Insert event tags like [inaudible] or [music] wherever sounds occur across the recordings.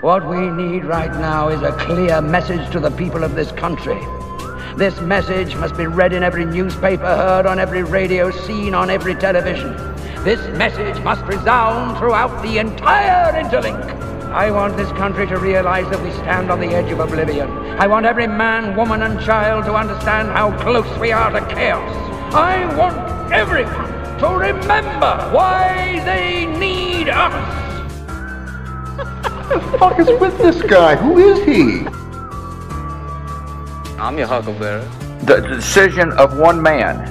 What we need right now is a clear message to the people of this country. This message must be read in every newspaper, heard on every radio, seen on every television. This message must resound throughout the entire interlink. I want this country to realize that we stand on the edge of oblivion. I want every man, woman, and child to understand how close we are to chaos. I want everyone to remember why they need us. What the fuck is with this guy? Who is he? I'm your huckleberry. The decision of one man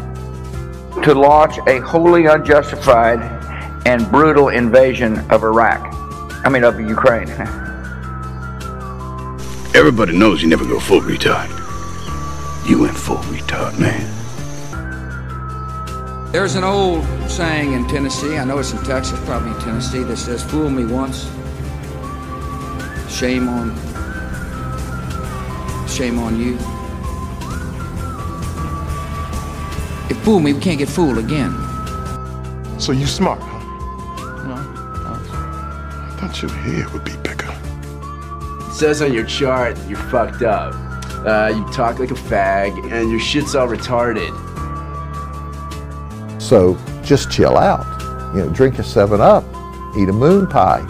to launch a wholly unjustified and brutal invasion of Iraq. I mean, of Ukraine. [laughs] Everybody knows you never go full retard. You went full retard, man. There's an old saying in Tennessee, I know it's in Texas, probably in Tennessee, that says, Fool me once, shame on shame on you. If fool me, we can't get fooled again. So you smart, huh? No. I thought your hair would be bigger. It says on your chart you're fucked up. Uh, you talk like a fag, and your shit's all retarded. So just chill out. You know, drink a 7 Up, eat a moon pie,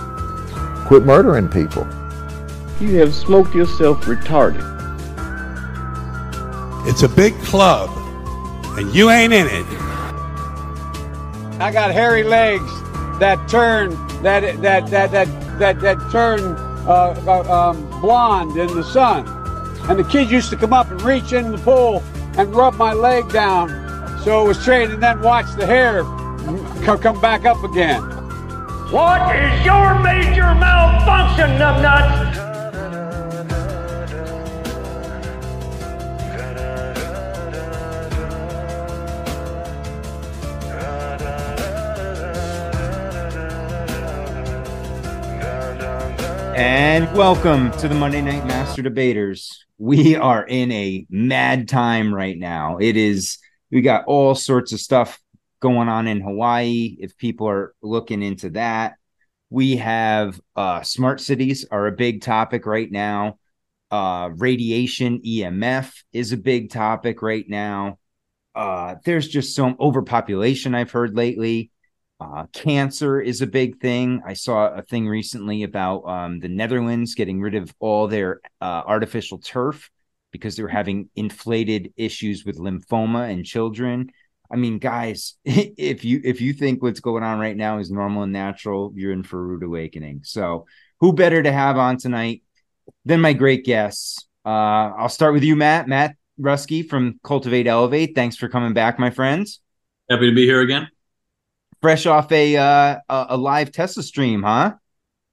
quit murdering people. You have smoked yourself retarded. It's a big club, and you ain't in it. I got hairy legs that turn that that that that that that turn uh, uh, um, blonde in the sun, and the kids used to come up and reach in the pool and rub my leg down, so it was straight, and then watch the hair co- come back up again. What is your major malfunction, numbnuts? And welcome to the Monday Night Master Debaters. We are in a mad time right now. It is, we got all sorts of stuff going on in Hawaii. If people are looking into that, we have uh, smart cities are a big topic right now. Uh, radiation EMF is a big topic right now. Uh, there's just some overpopulation I've heard lately. Uh, cancer is a big thing. I saw a thing recently about um, the Netherlands getting rid of all their uh, artificial turf because they were having inflated issues with lymphoma in children. I mean, guys, [laughs] if you if you think what's going on right now is normal and natural, you're in for a rude awakening. So, who better to have on tonight than my great guests? Uh, I'll start with you, Matt. Matt Roeske from Cultivate Elevate. Thanks for coming back, my friends. Happy to be here again fresh off a uh, a live Tesla stream, huh?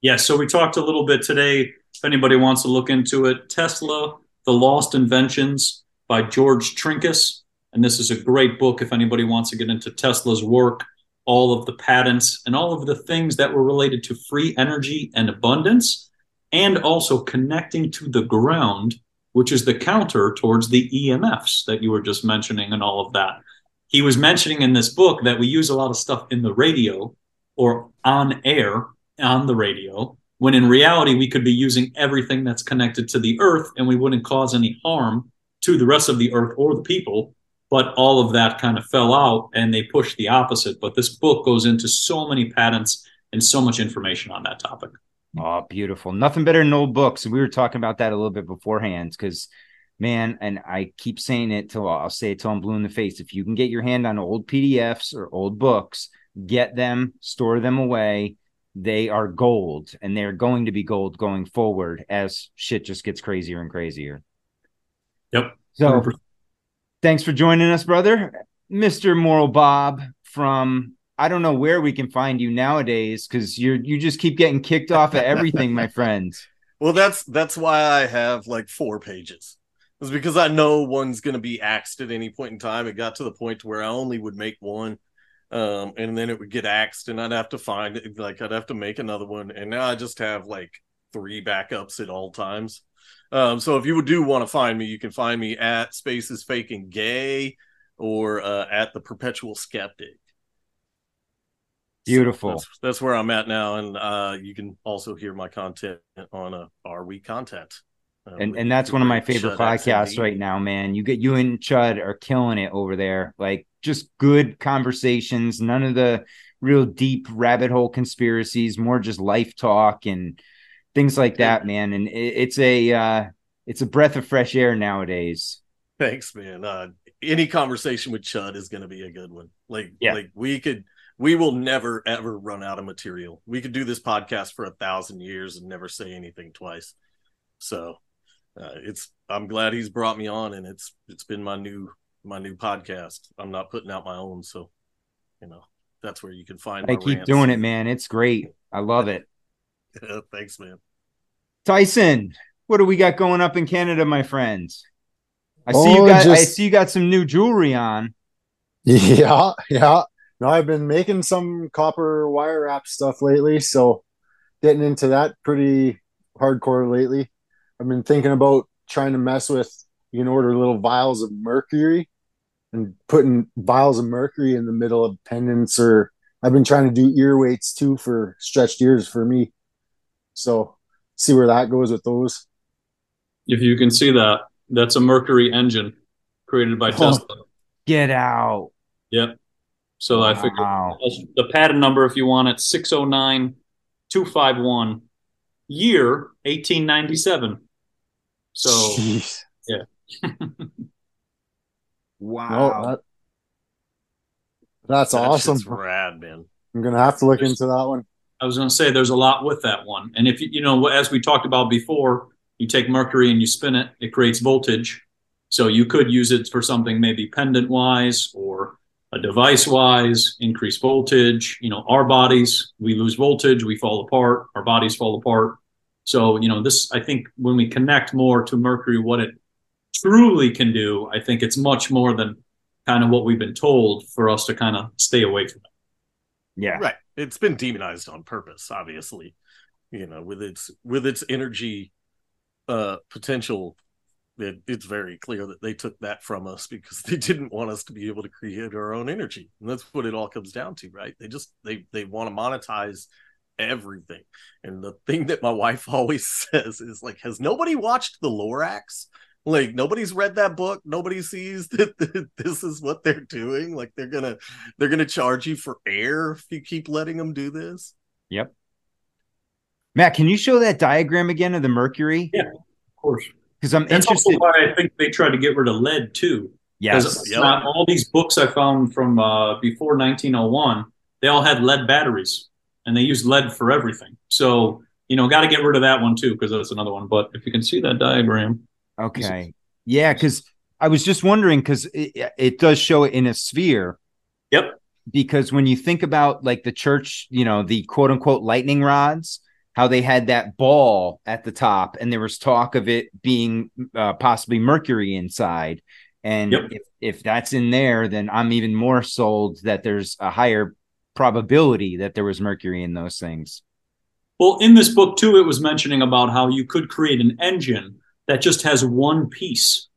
Yeah. So we talked a little bit today. If anybody wants to look into it, Tesla: The Lost Inventions by George Trinkaus, and this is a great book if anybody wants to get into Tesla's work, all of the patents and all of the things that were related to free energy and abundance, and also connecting to the ground, which is the counter towards the EMFs that you were just mentioning, and all of that he was mentioning in this book that we use a lot of stuff in the radio or on air on the radio when in reality we could be using everything that's connected to the earth and we wouldn't cause any harm to the rest of the earth or the people but all of that kind of fell out and they pushed the opposite. But this book goes into so many patents and so much information on that topic. Oh beautiful. Nothing better than old books we were talking about that a little bit beforehand because man, and I keep saying it till I'll say it till I'm blue in the face. If you can get your hand on old PDFs or old books, get them, store them away. They are gold, and they're going to be gold going forward as shit just gets crazier and crazier. Yep. So, 100%. thanks for joining us, brother, Mister Moral Bob from. I don't know where we can find you nowadays because you're you just keep getting kicked off of everything, my [laughs] friends. Well, that's that's why I have like four pages was because I know one's going to be axed at any point in time. It got to the point where I only would make one, um, and then it would get axed, and I'd have to find it. Like I'd have to make another one, and now I just have like three backups at all times. Um, so if you do want to find me, you can find me at Spaces Faking Gay or uh, at the Perpetual Skeptic. Beautiful. that's, that's where I'm at now, and uh, you can also hear my content on uh, Are We Content. Uh, and and that's one of my favorite podcasts right now, man. You get you and Chud are killing it over there. Like just good conversations, none of the real deep rabbit hole conspiracies, more just life talk and things like that, man. And it, it's a uh it's a breath of fresh air nowadays. Thanks, man. Uh, any conversation with Chud is going to be a good one. Like, Yeah. like we could, we will never ever run out of material. We could do this podcast for a thousand years and never say anything twice. So, uh, it's. I'm glad he's brought me on, and it's it's been my new my new podcast. I'm not putting out my own, so you know that's where you can find. I my keep rants. doing it, man. It's great. I love it. [laughs] Thanks, man. Tyson, what do we got going up in Canada, my friends? I see you Oh, got I see you got some new jewelry on. [laughs] Yeah, yeah. No, I've been making some copper wire wrap stuff lately, so getting into that pretty hardcore lately. I've been thinking about trying to mess with you can order little vials of mercury and putting vials of mercury in the middle of pendants or I've been trying to do ear weights too for stretched ears for me. So see where that goes with those. If you can see that, that's a Mercury engine created by Oh. Tesla. Get out. Yep. So I figured Wow. the patent number, if you want it, 609 251, year 1897. So, Jeez. yeah. [laughs] Wow. No, that- that's That awesome. rad, man. I'm gonna have to look into that one. I was going to say there's a lot with that one. And if you, you know, as we talked about before, you take mercury and you spin it, it creates voltage. So you could use it for something maybe pendant wise or a device wise, increase voltage. You know, our bodies, we lose voltage, we fall apart, our bodies fall apart. So, you know, this, I think when we connect more to mercury, what it truly can do, I think it's much more than kind of what we've been told for us to kind of stay away from it. Yeah. Right. It's been demonized on purpose, obviously. You know, with its with its energy uh potential, it, it's very clear that they took that from us because [laughs] they didn't want us to be able to create our own energy. And that's what it all comes down to, right? They just they they want to monetize everything. And the thing that my wife [laughs] always says is like, has nobody watched the Lorax? Like nobody's read that book. Nobody sees [laughs] that, that this is what they're doing. Like they're gonna they're gonna charge you for air if you keep letting them do this. Yep. Matt, can you show that diagram again of the mercury? Yeah, of course. Because I'm That's interested. also why I think they tried to get rid of lead too. Yes. 'Cause not all these books I found from uh, before 1901, they all had lead batteries, and they used lead for everything. So you know, got to get rid of that one too, because that's another one. But if you can see that diagram, Okay. Yeah, because I was just wondering because it, it does show it in a sphere. Yep. Because when you think about like the church, you know, the quote unquote lightning rods, how they had that ball at the top, and there was talk of it being uh, possibly mercury inside. And Yep. if, if that's in there, then I'm even more sold that there's a higher probability that there was mercury in those things. Well, in this book too, it was mentioning about how you could create an engine that just has one piece.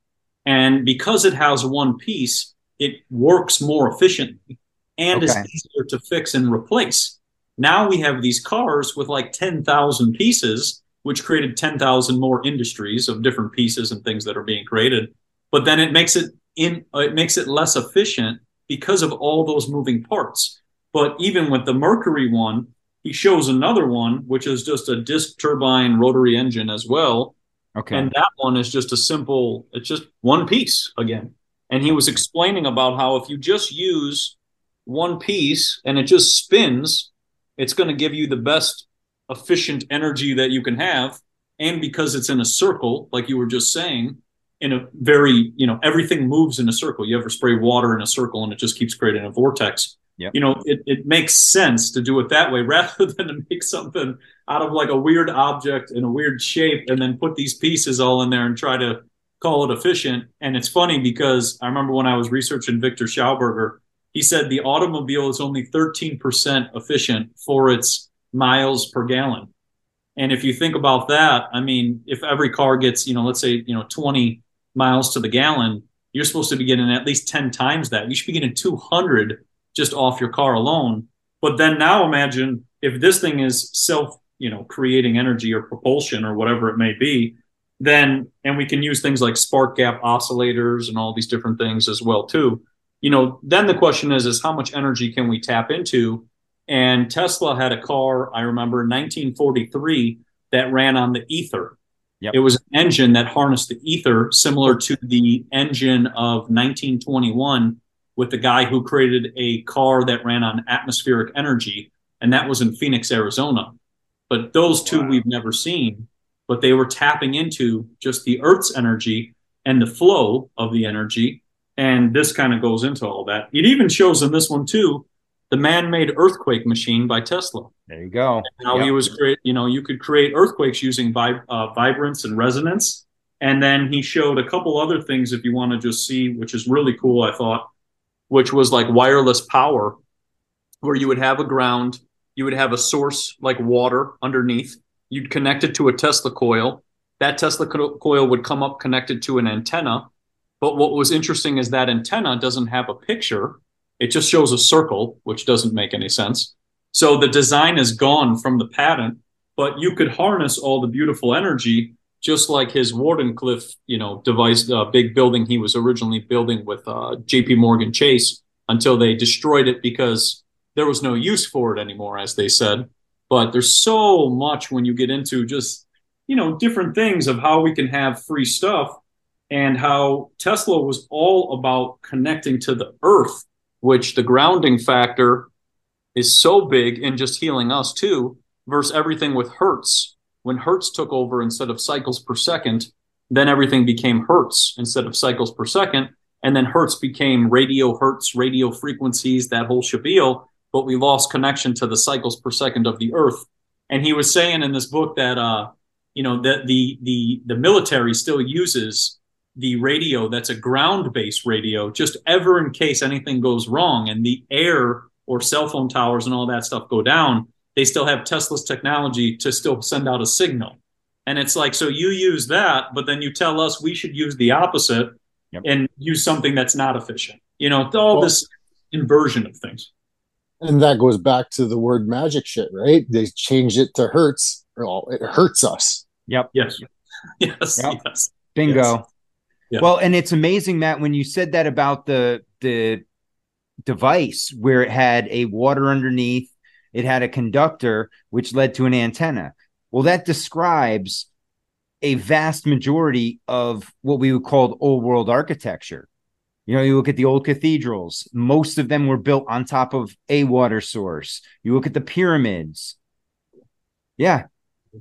And because it has one piece, it works more efficiently and is easier to fix and replace. Now we have these cars with like 10,000 pieces, which created 10,000 more industries of different pieces and things that are being created. But then it makes it in uh, it makes it less efficient because of all those moving parts. But even with the Mercury one, he shows another one, which is just a disc turbine rotary engine as well. Okay. And that one is just a simple, it's just one piece again. And he was explaining about how if you just use one piece and it just spins, it's going to give you the best efficient energy that you can have. And because it's in a circle, like you were just saying, in a very, you know, everything moves in a circle. You ever spray water in a circle and it just keeps creating a vortex. Yep. You know, it, it makes sense to do it that way [laughs] rather than to make something out of like a weird object in a weird shape and then put these pieces all in there and try to call it efficient. And it's funny because I remember when I was researching Victor Schauberger, he said the automobile is only 13% efficient for its miles per gallon. And if you think about that, I mean, if every car gets, you know, let's say, you know, 20 miles to the gallon, you're supposed to be getting at least 10 times that. You should be getting 200 just off your car alone. But then now imagine if this thing is self, you know, creating energy or propulsion or whatever it may be, then and we can use things like spark gap oscillators and all these different things as well too. You know, then the question is is how much energy can we tap into? And Tesla had a car, I remember in 1943 that ran on the ether. Yep. It was an engine that harnessed the ether, similar to the engine of 1921 with the guy who created a car that ran on atmospheric energy, and that was in Phoenix, Arizona. But those two we've never seen, but they were tapping into just the Earth's energy and the flow of the energy. And this kind of goes into all that. It even shows in this one, too, the man-made earthquake machine by Tesla. There you go. How he was create, you know, you could create earthquakes using vib- uh, vibrance and resonance. And then he showed a couple other things if you want to just see, which is really cool, I thought, which was like wireless power, where you would have a ground, you would have a source like water underneath, you'd connect it to a Tesla coil. That Tesla co- coil would come up connected to an antenna. But what was interesting is that antenna doesn't have a picture. It just shows a circle, which doesn't make any sense. So the design is gone from the patent, but you could harness all the beautiful energy, just like his Wardenclyffe, you know, device, uh, big building he was originally building with uh, J.P. Morgan Chase, until they destroyed it because there was no use for it anymore, as they said. But there's so much when you get into just, you know, different things of how we can have free stuff and how Tesla was all about connecting to the earth, which the grounding factor is so big in just healing us too, versus everything with Hertz. When Hertz took over instead of cycles per second, then everything became Hertz instead of cycles per second. And then Hertz became radio Hertz, radio frequencies, that whole shabeel. But we lost connection to the cycles per second of the Earth. And he was saying in this book that, uh, you know, that the the the military still uses the radio that's a ground based radio, just ever in case anything goes wrong and the air or cell phone towers and all that stuff go down, they still have Tesla's technology to still send out a signal. And it's like, so you use that, but then you tell us we should use the opposite and use something that's not efficient. You know, all Well- this inversion of things. And that goes back to the word magic shit, right? They changed it to hurts. Well, it hurts us. Yep. Yes. [laughs] Yes. Yep. Yes. Bingo. Yes. Yeah. Well, and it's amazing, Matt, when you said that about the the device where it had a water underneath, it had a conductor which led to an antenna. Well, that describes a vast majority of what we would call old world architecture. You know, you look at the old cathedrals, most of them were built on top of a water source. You look at the pyramids. Yeah.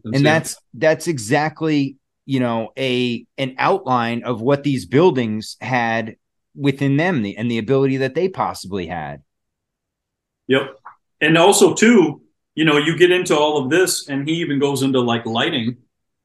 And that's that's exactly, you know, a an outline of what these buildings had within them the, and the ability that they possibly had. Yep. And also too, you know, you get into all of this and he even goes into like lighting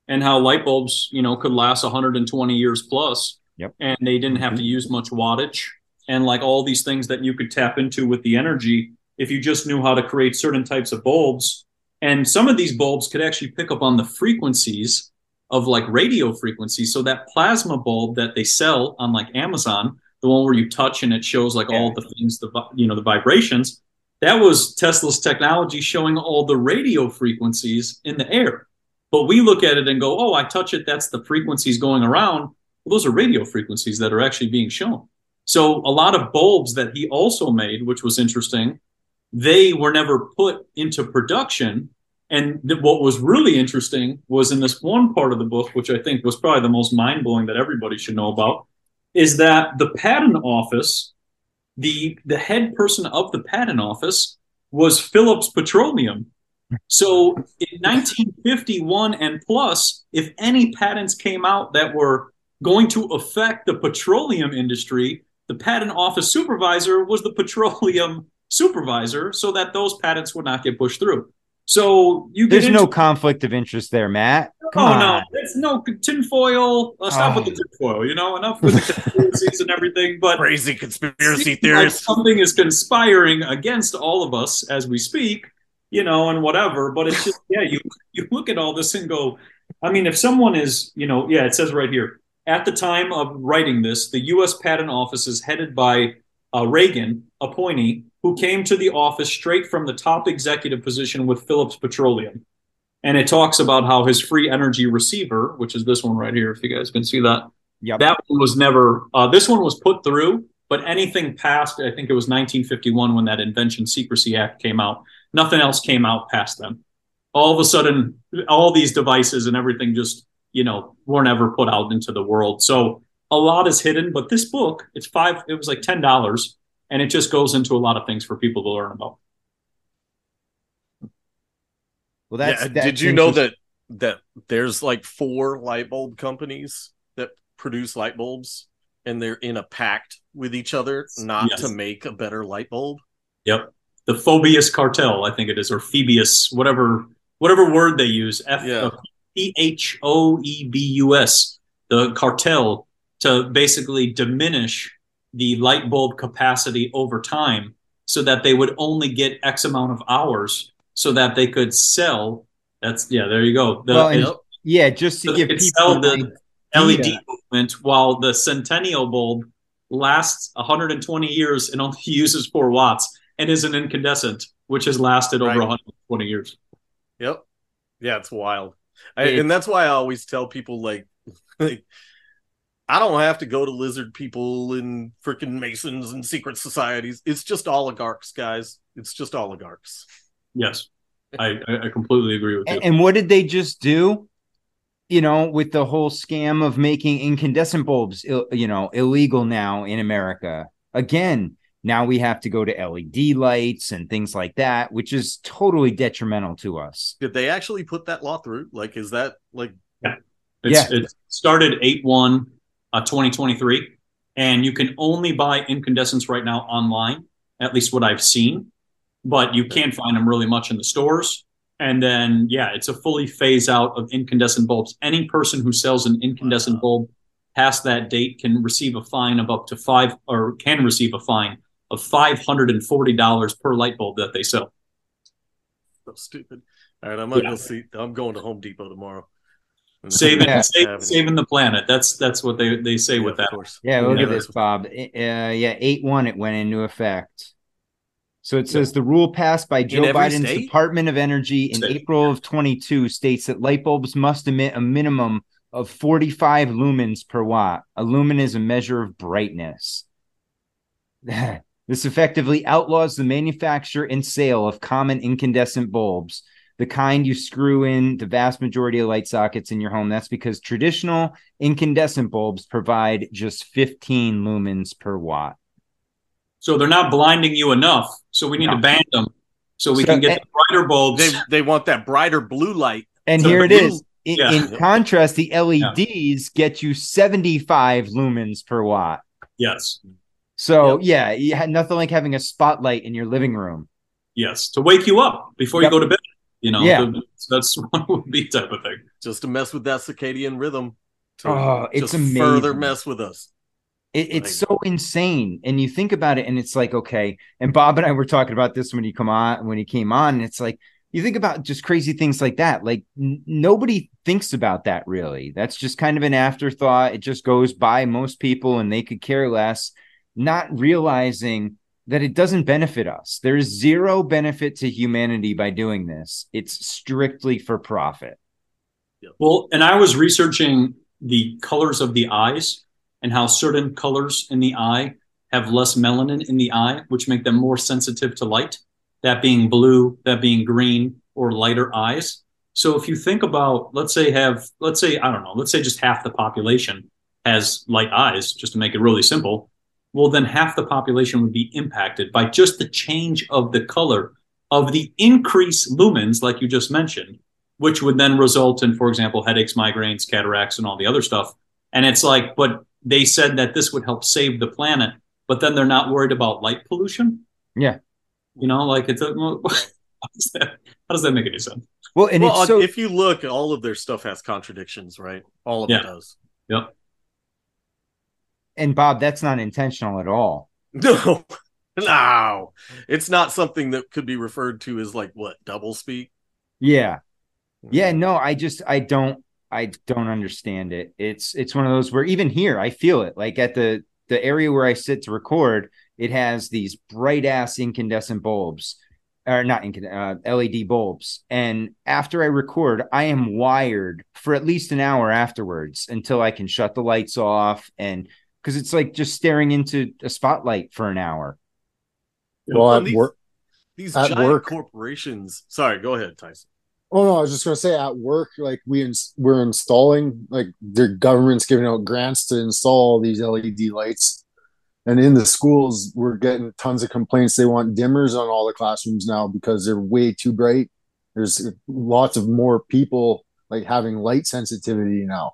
and how light bulbs, you know, could last 120 years plus. Yep. And they didn't have to mm-hmm. use much wattage and like all these things that you could tap into with the energy if you just knew how to create certain types of bulbs. And some of these bulbs could actually pick up on the frequencies of like radio frequencies. So that plasma bulb that they sell on like Amazon, the one where you touch and it shows like all the things, the you know the vibrations. That was Tesla's technology showing all the radio frequencies in the air. But we look at it and go, "Oh, I touch it. That's the frequencies going around." Well, those are radio frequencies that are actually being shown. So a lot of bulbs that he also made, which was interesting, they were never put into production. And th- what was really interesting was in this one part of the book, which I think was probably the most mind blowing that everybody should know about, is that the patent office, the the head person of the patent office was Phillips Petroleum. So in 1951 and plus, if any patents came out that were going to affect the petroleum industry, the patent office supervisor was the petroleum supervisor so that those patents would not get pushed through. So you get There's no conflict of interest there, Matt. Come oh on. no, it's no tinfoil. Uh, stop Oh. with the tinfoil. You know, enough with the [laughs] conspiracies and everything. But crazy conspiracy like something is conspiring against all of us as we speak. You know, and whatever. But it's just yeah, you you look at all this and go. I mean, if someone is, you know, yeah, it says right here. At the time of writing this, the U.S. Patent Office is headed by uh, Reagan appointee who came to the office straight from the top executive position with Phillips Petroleum. And it talks about how his free energy receiver, which is this one right here, if you guys can see that, Yep. that one was never, uh, this one was put through, but anything past, I think it was 1951 when that Invention Secrecy Act came out, nothing else came out past them. All of a sudden, all these devices and everything just, you know, weren't ever put out into the world. So a lot is hidden, but this book, it's five, it was like $10, and it just goes into a lot of things for people to learn about. Well, that's, yeah, that's did you know that that there's like four light bulb companies that produce light bulbs and they're in a pact with each other not Yes. to make a better light bulb? Yep. The Phobius cartel, I think it is, or Phoebius, whatever whatever word they use. F Yeah. P H O E B U S, the cartel to basically diminish the light bulb capacity over time so that they would only get X amount of hours so that they could sell. That's yeah, there you go. The, Well, and- it- yeah, just to they give people sell an the LED idea. movement while the Centennial bulb lasts 120 years and only [laughs] uses four watts and is an incandescent, which has lasted over 120 years. Yep. Yeah, it's wild. I, and that's why I always tell people like, [laughs] like I don't have to go to lizard people and freaking masons and secret societies. It's just oligarchs, guys. It's just oligarchs. Yes, I, I I completely agree with you. And, and what did they just do? You know, with the whole scam of making incandescent bulbs, you know, illegal now in America. Again, now we have to go to LED lights and things like that, which is totally detrimental to us. Did they actually put that law through? Like, is that like Yeah. It's, Yeah. It started 8 1 uh, 2023, and you can only buy incandescents right now online, at least what I've seen, but you can't find them really much in the stores. And then, yeah, it's a fully phase out of incandescent bulbs. Any person who sells an incandescent bulb past that date can receive a fine of up to five, or can receive a fine of $540 per light bulb that they sell. so stupid? All right, I'm gonna Yeah. go see. I'm going to Home Depot tomorrow. [laughs] Saving, Yeah. save, saving the planet. That's that's what they, they say with that. Yeah, look Yeah. at this, Bob. Uh, yeah, eight one. It went into effect. So it says the rule passed by Joe Biden's state? Department of Energy in State. April of 22 states that light bulbs must emit a minimum of 45 lumens per watt. A lumen is a measure of brightness. [laughs] this effectively outlaws the manufacture and sale of common incandescent bulbs, the kind you screw in the vast majority of light sockets in your home. That's because traditional incandescent bulbs provide just 15 lumens per watt. So they're not blinding you enough. So we need No. to ban them so we So- can get the brighter bulbs. They they want that brighter blue light. And So here the it blue- is. In, yeah. in contrast, the LEDs get you 75 lumens per watt. yes, So yeah, you had nothing like having a spotlight in your living room. yes, to wake you up before Yep. you go to bed. You know, Yeah. the- [laughs] that's [laughs] what would be type of thing. just to mess with that circadian rhythm. To Oh, it's just further mess with us. It, it's so insane, and you think about it, and it's like okay. And Bob and I were talking about this when he come on, when he came on, and it's like you think about just crazy things like that. Like n- nobody thinks about that really. That's just kind of an afterthought. It just goes by most people, and they could care less, not realizing that it doesn't benefit us. There's zero benefit to humanity by doing this. It's strictly for profit. Well, and I was researching the colors of the eyes and how certain colors in the eye have less melanin in the eye, which make them more sensitive to light. That being blue, that being green, or lighter eyes. So if you think about, let's say, have, let's say, I don't know, let's say just half the population has light eyes, just to make it really simple. Well, then half the population would be impacted by just the change of the color of the increased lumens, like you just mentioned, which would then result in, for example, headaches, migraines, cataracts, and all the other stuff. And it's like, but they said that this would help save the planet, but then they're not worried about light pollution. Yeah. You know, like it's a, [laughs] how, does that, how does that make any sense? Well, and well, it's so if you look, all of their stuff has contradictions, right? All of Yeah. it does. Yep. And Bob, that's not intentional at all. [laughs] No, no, it's not something that could be referred to as like what double speak. Yeah. Yeah, no, I just I don't I don't understand it. It's it's one of those where even here I feel it. Like at the the area where I sit to record, it has these bright ass incandescent bulbs or not uh, LED bulbs. And after I record, I am wired for at least an hour afterwards until I can shut the lights off and because it's like just staring into a spotlight for an hour. Well, Well, at these- work, These At giant work- corporations. Sorry, go ahead, Tyson. Oh no, I was just gonna say at work, like we ins- we're installing, like the government's giving out grants to install these LED lights, and in the schools, we're getting tons of complaints. They want dimmers on all the classrooms now because they're way too bright. There's lots of more people like having light sensitivity now.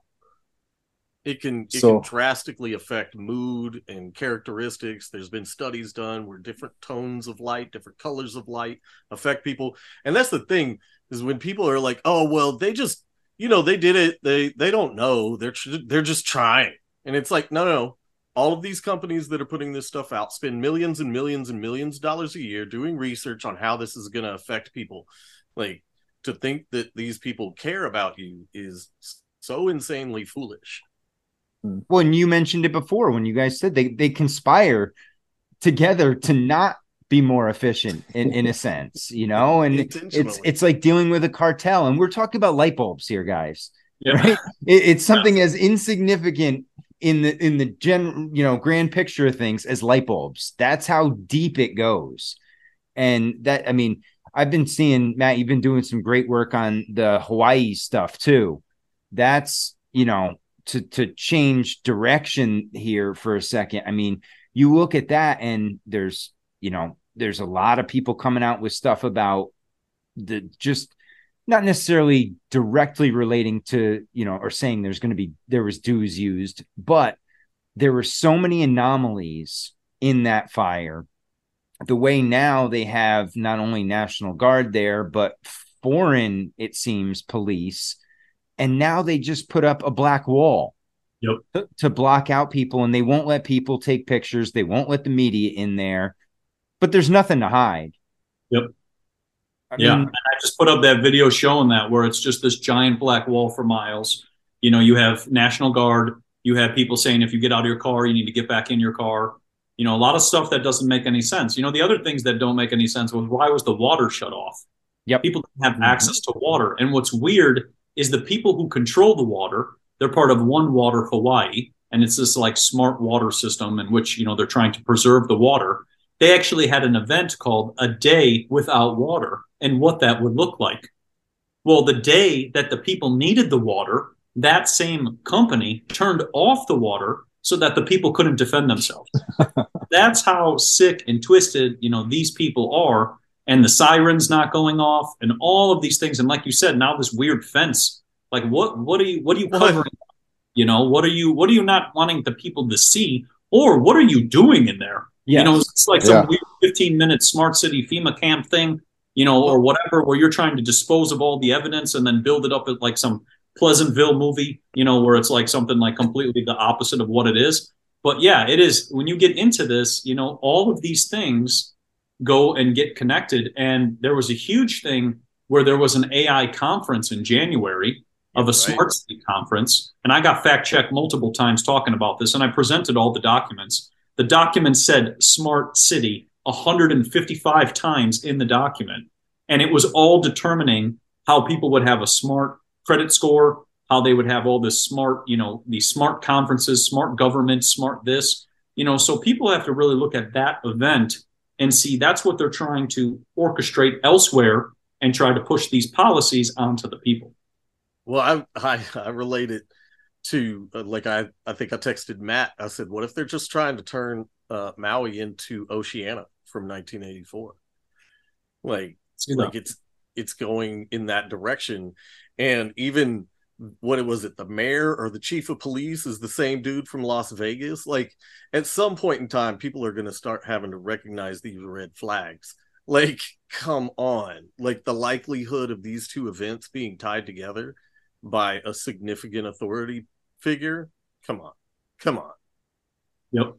It can it So- can drastically affect mood and characteristics. There's been studies done where different tones of light, different colors of light affect people. And that's the thing is when people are like, "Oh, well, they just, you know, they did it. They they don't know. They're tr- they're just trying." And it's like, "No, no. All of these companies that are putting this stuff out spend millions and millions and millions of dollars a year doing research on how this is going to affect people. Like to think that these people care about you is so insanely foolish." Mm. Well, and you mentioned it before when you guys said they they conspire together to not be more efficient in, in a sense, you know, [laughs] and it's it's like dealing with a cartel, and we're talking about light bulbs here, guys. Yeah. Right? It, it's something as insignificant in the in the gen you know grand picture of things as light bulbs. That's how deep it goes, and that I mean, I've been seeing Matt. You've been doing some great work on the Hawaii stuff too. That's you know to to change direction here for a second. I mean, you look at that and there's you know there's a lot of people coming out with stuff about the just not necessarily directly relating to you know or saying there's going to be there was DEWs used but there were so many anomalies in that fire the way now they have not only national guard there but foreign it seems police and now they just put up a black wall Yep. to, to block out people and they won't let people take pictures they won't let the media in there but there's nothing to hide Yep. I yeah, mean- I just put up that video showing that where it's just this giant black wall for miles. You know, you have National Guard, you have people saying if you get out of your car, you need to get back in your car. You know, a lot of stuff that doesn't make any sense. You know, the other things that don't make any sense was why was the water shut off? yeah People don't have mm-hmm. access to water. And what's weird is the people who control the water, they're part of One Water Hawaii, and it's this like smart water system in which, you know, they're trying to preserve the water. They actually had an event called A Day Without Water and what that would look like. Well, the day that the people needed the water, that same company turned off the water so that the people couldn't defend themselves. [laughs] That's how sick and twisted, you know, these people are. And the sirens not going off and all of these things. And like you said, now this weird fence. Like what what are you what are you covering? You know, what are you what are you not wanting the people to see? Or what are you doing in there? You know, it's like some Yeah. weird 15 minute smart city FEMA camp thing, you know, or whatever, where you're trying to dispose of all the evidence and then build it up at like some Pleasantville movie, you know, where it's like something like completely the opposite of what it is. But yeah, it is when you get into this, you know, all of these things go and get connected. And there was a huge thing where there was an AI conference in January of a smart city conference. And I got fact checked multiple times talking about this, and I presented all the documents. The document said smart city 155 times in the document. And it was all determining how people would have a smart credit score, how they would have all this smart, you know, these smart conferences, smart government, smart this, you know. So people have to really look at that event and see that's what they're trying to orchestrate elsewhere and try to push these policies onto the people. Well, I I, I relate it to uh, like I I think I texted Matt. I said, "What if they're just trying to turn uh, Maui into Oceania from 1984? Like, like it's it's going in that direction, and even what it was it the mayor or the chief of police is the same dude from Las Vegas. Like, at some point in time, people are going to start having to recognize these red flags. Like, come on! Like the likelihood of these two events being tied together by a significant authority figure. Come on. Come on. Yep.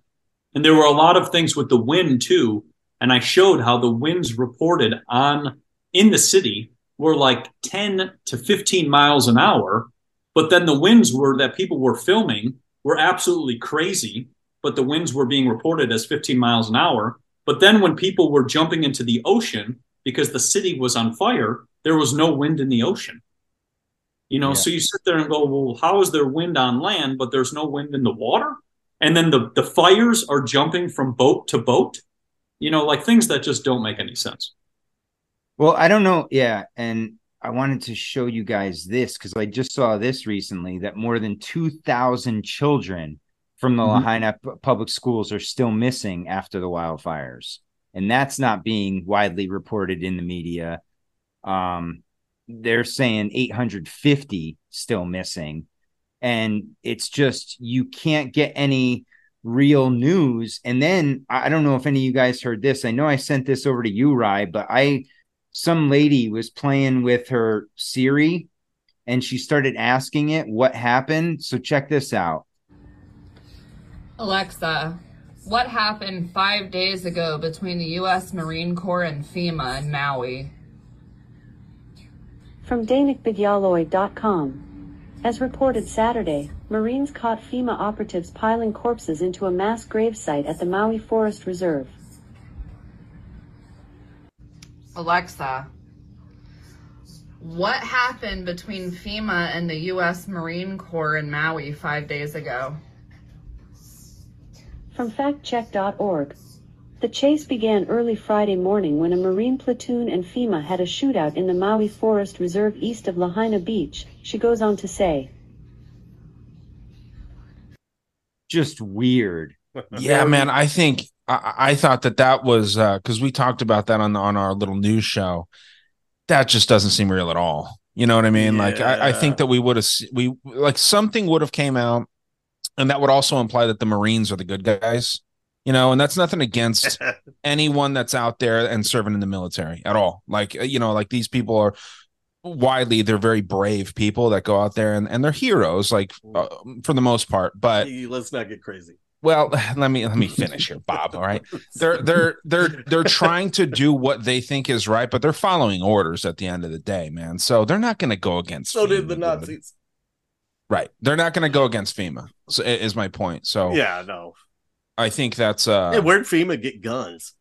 And there were a lot of things with the wind too. And I showed how the winds reported on in the city were like 10 to 15 miles an hour. But then the winds were that people were filming were absolutely crazy. but the winds were being reported as 15 miles an hour. But then when people were jumping into the ocean because the city was on fire, there was no wind in the ocean. You know, Yeah. so you sit there and go, well, how is there wind on land, but there's no wind in the water? And then the, the fires are jumping from boat to boat, you know, like things that just don't make any sense. Well, I don't know. Yeah. And I wanted to show you guys this because I just saw this recently that more than 2,000 children from the Mhm. Lahaina P- public schools are still missing after the wildfires. And that's not being widely reported in the media. Um, they're saying 850 still missing. And it's just, you can't get any real news. And then I I don't know if any of you guys heard this. I know I sent this over to you, Rye, but I, some lady was playing with her Siri and she started asking it what happened. So check this out. Alexa, what happened five days ago between the U.S. Marine Corps and FEMA in Maui? From DanicBigyaloid.com. As reported Saturday, Marines caught FEMA operatives piling corpses into a mass gravesite at the Maui Forest Reserve. Alexa, what happened between FEMA and the U.S. Marine Corps in Maui five days ago? From factcheck.org. The chase began early Friday morning when a Marine platoon and FEMA had a shootout in the Maui Forest Reserve east of Lahaina Beach, she goes on to say. Just weird. [laughs] Yeah, man. I think I, I thought that that was because we talked about that on the, on our little news show. That just doesn't seem real at all. You know what I mean? Like I, I think that we would have we like something would have came out, and that would also imply that the Marines are the good guys. You know, and that's nothing against [laughs] anyone that's out there and serving in the military at all. Like uh, you know, like these people are widely they're very brave people that go out there and, and they're heroes like uh, for the most part but let's not get crazy. Well, [laughs] let me let me finish here, Bob. All right, they're they're they're they're trying to do what they think is right, but they're following orders at the end of the day, man. So they're not going to go against. So did the dude. Nazis. right? They're not going to go against FEMA. So, is my point. So Yeah, no. I think that's uh. Hey, where'd FEMA get guns?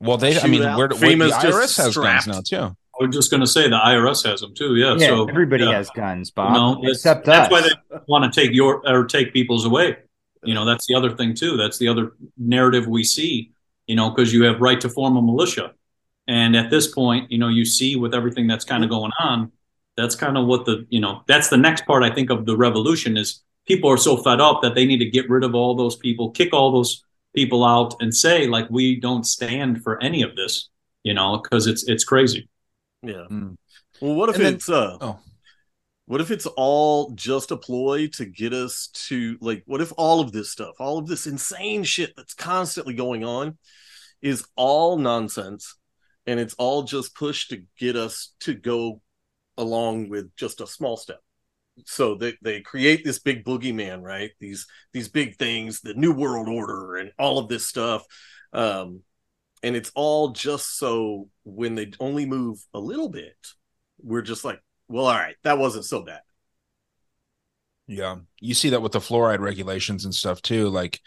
well, they. I mean, Shootout? where, where the IRS has strapped. guns now too. I was just going to say the IRS has them too. Yeah. Yeah, so everybody yeah. has guns, Bob, No, that's, except that's why they want to take your or take people's away. You know, that's the other thing too. That's the other narrative we see. You know, because you have right to form a militia, and at this point, you know, you see with everything that's kind of going on, that's kind of what the you know that's the next part I think of the revolution is people are so fed up that they need to get rid of all those people, kick all those people out, and say like we don't stand for any of this. You know, because it's it's crazy. Yeah. Well, what if And then- it's uh oh. What if it's all just a ploy to get us to like what if all of this stuff, all of this insane shit that's constantly going on is all nonsense and it's all just pushed to get us to go along with just a small step. So they, they create this big boogeyman, right? These these big things, the new world order and all of this stuff. Um and it's all just so when they only move a little bit, we're just like, well, all right, that wasn't so bad. Yeah, you see that with the fluoride regulations and stuff too. Like,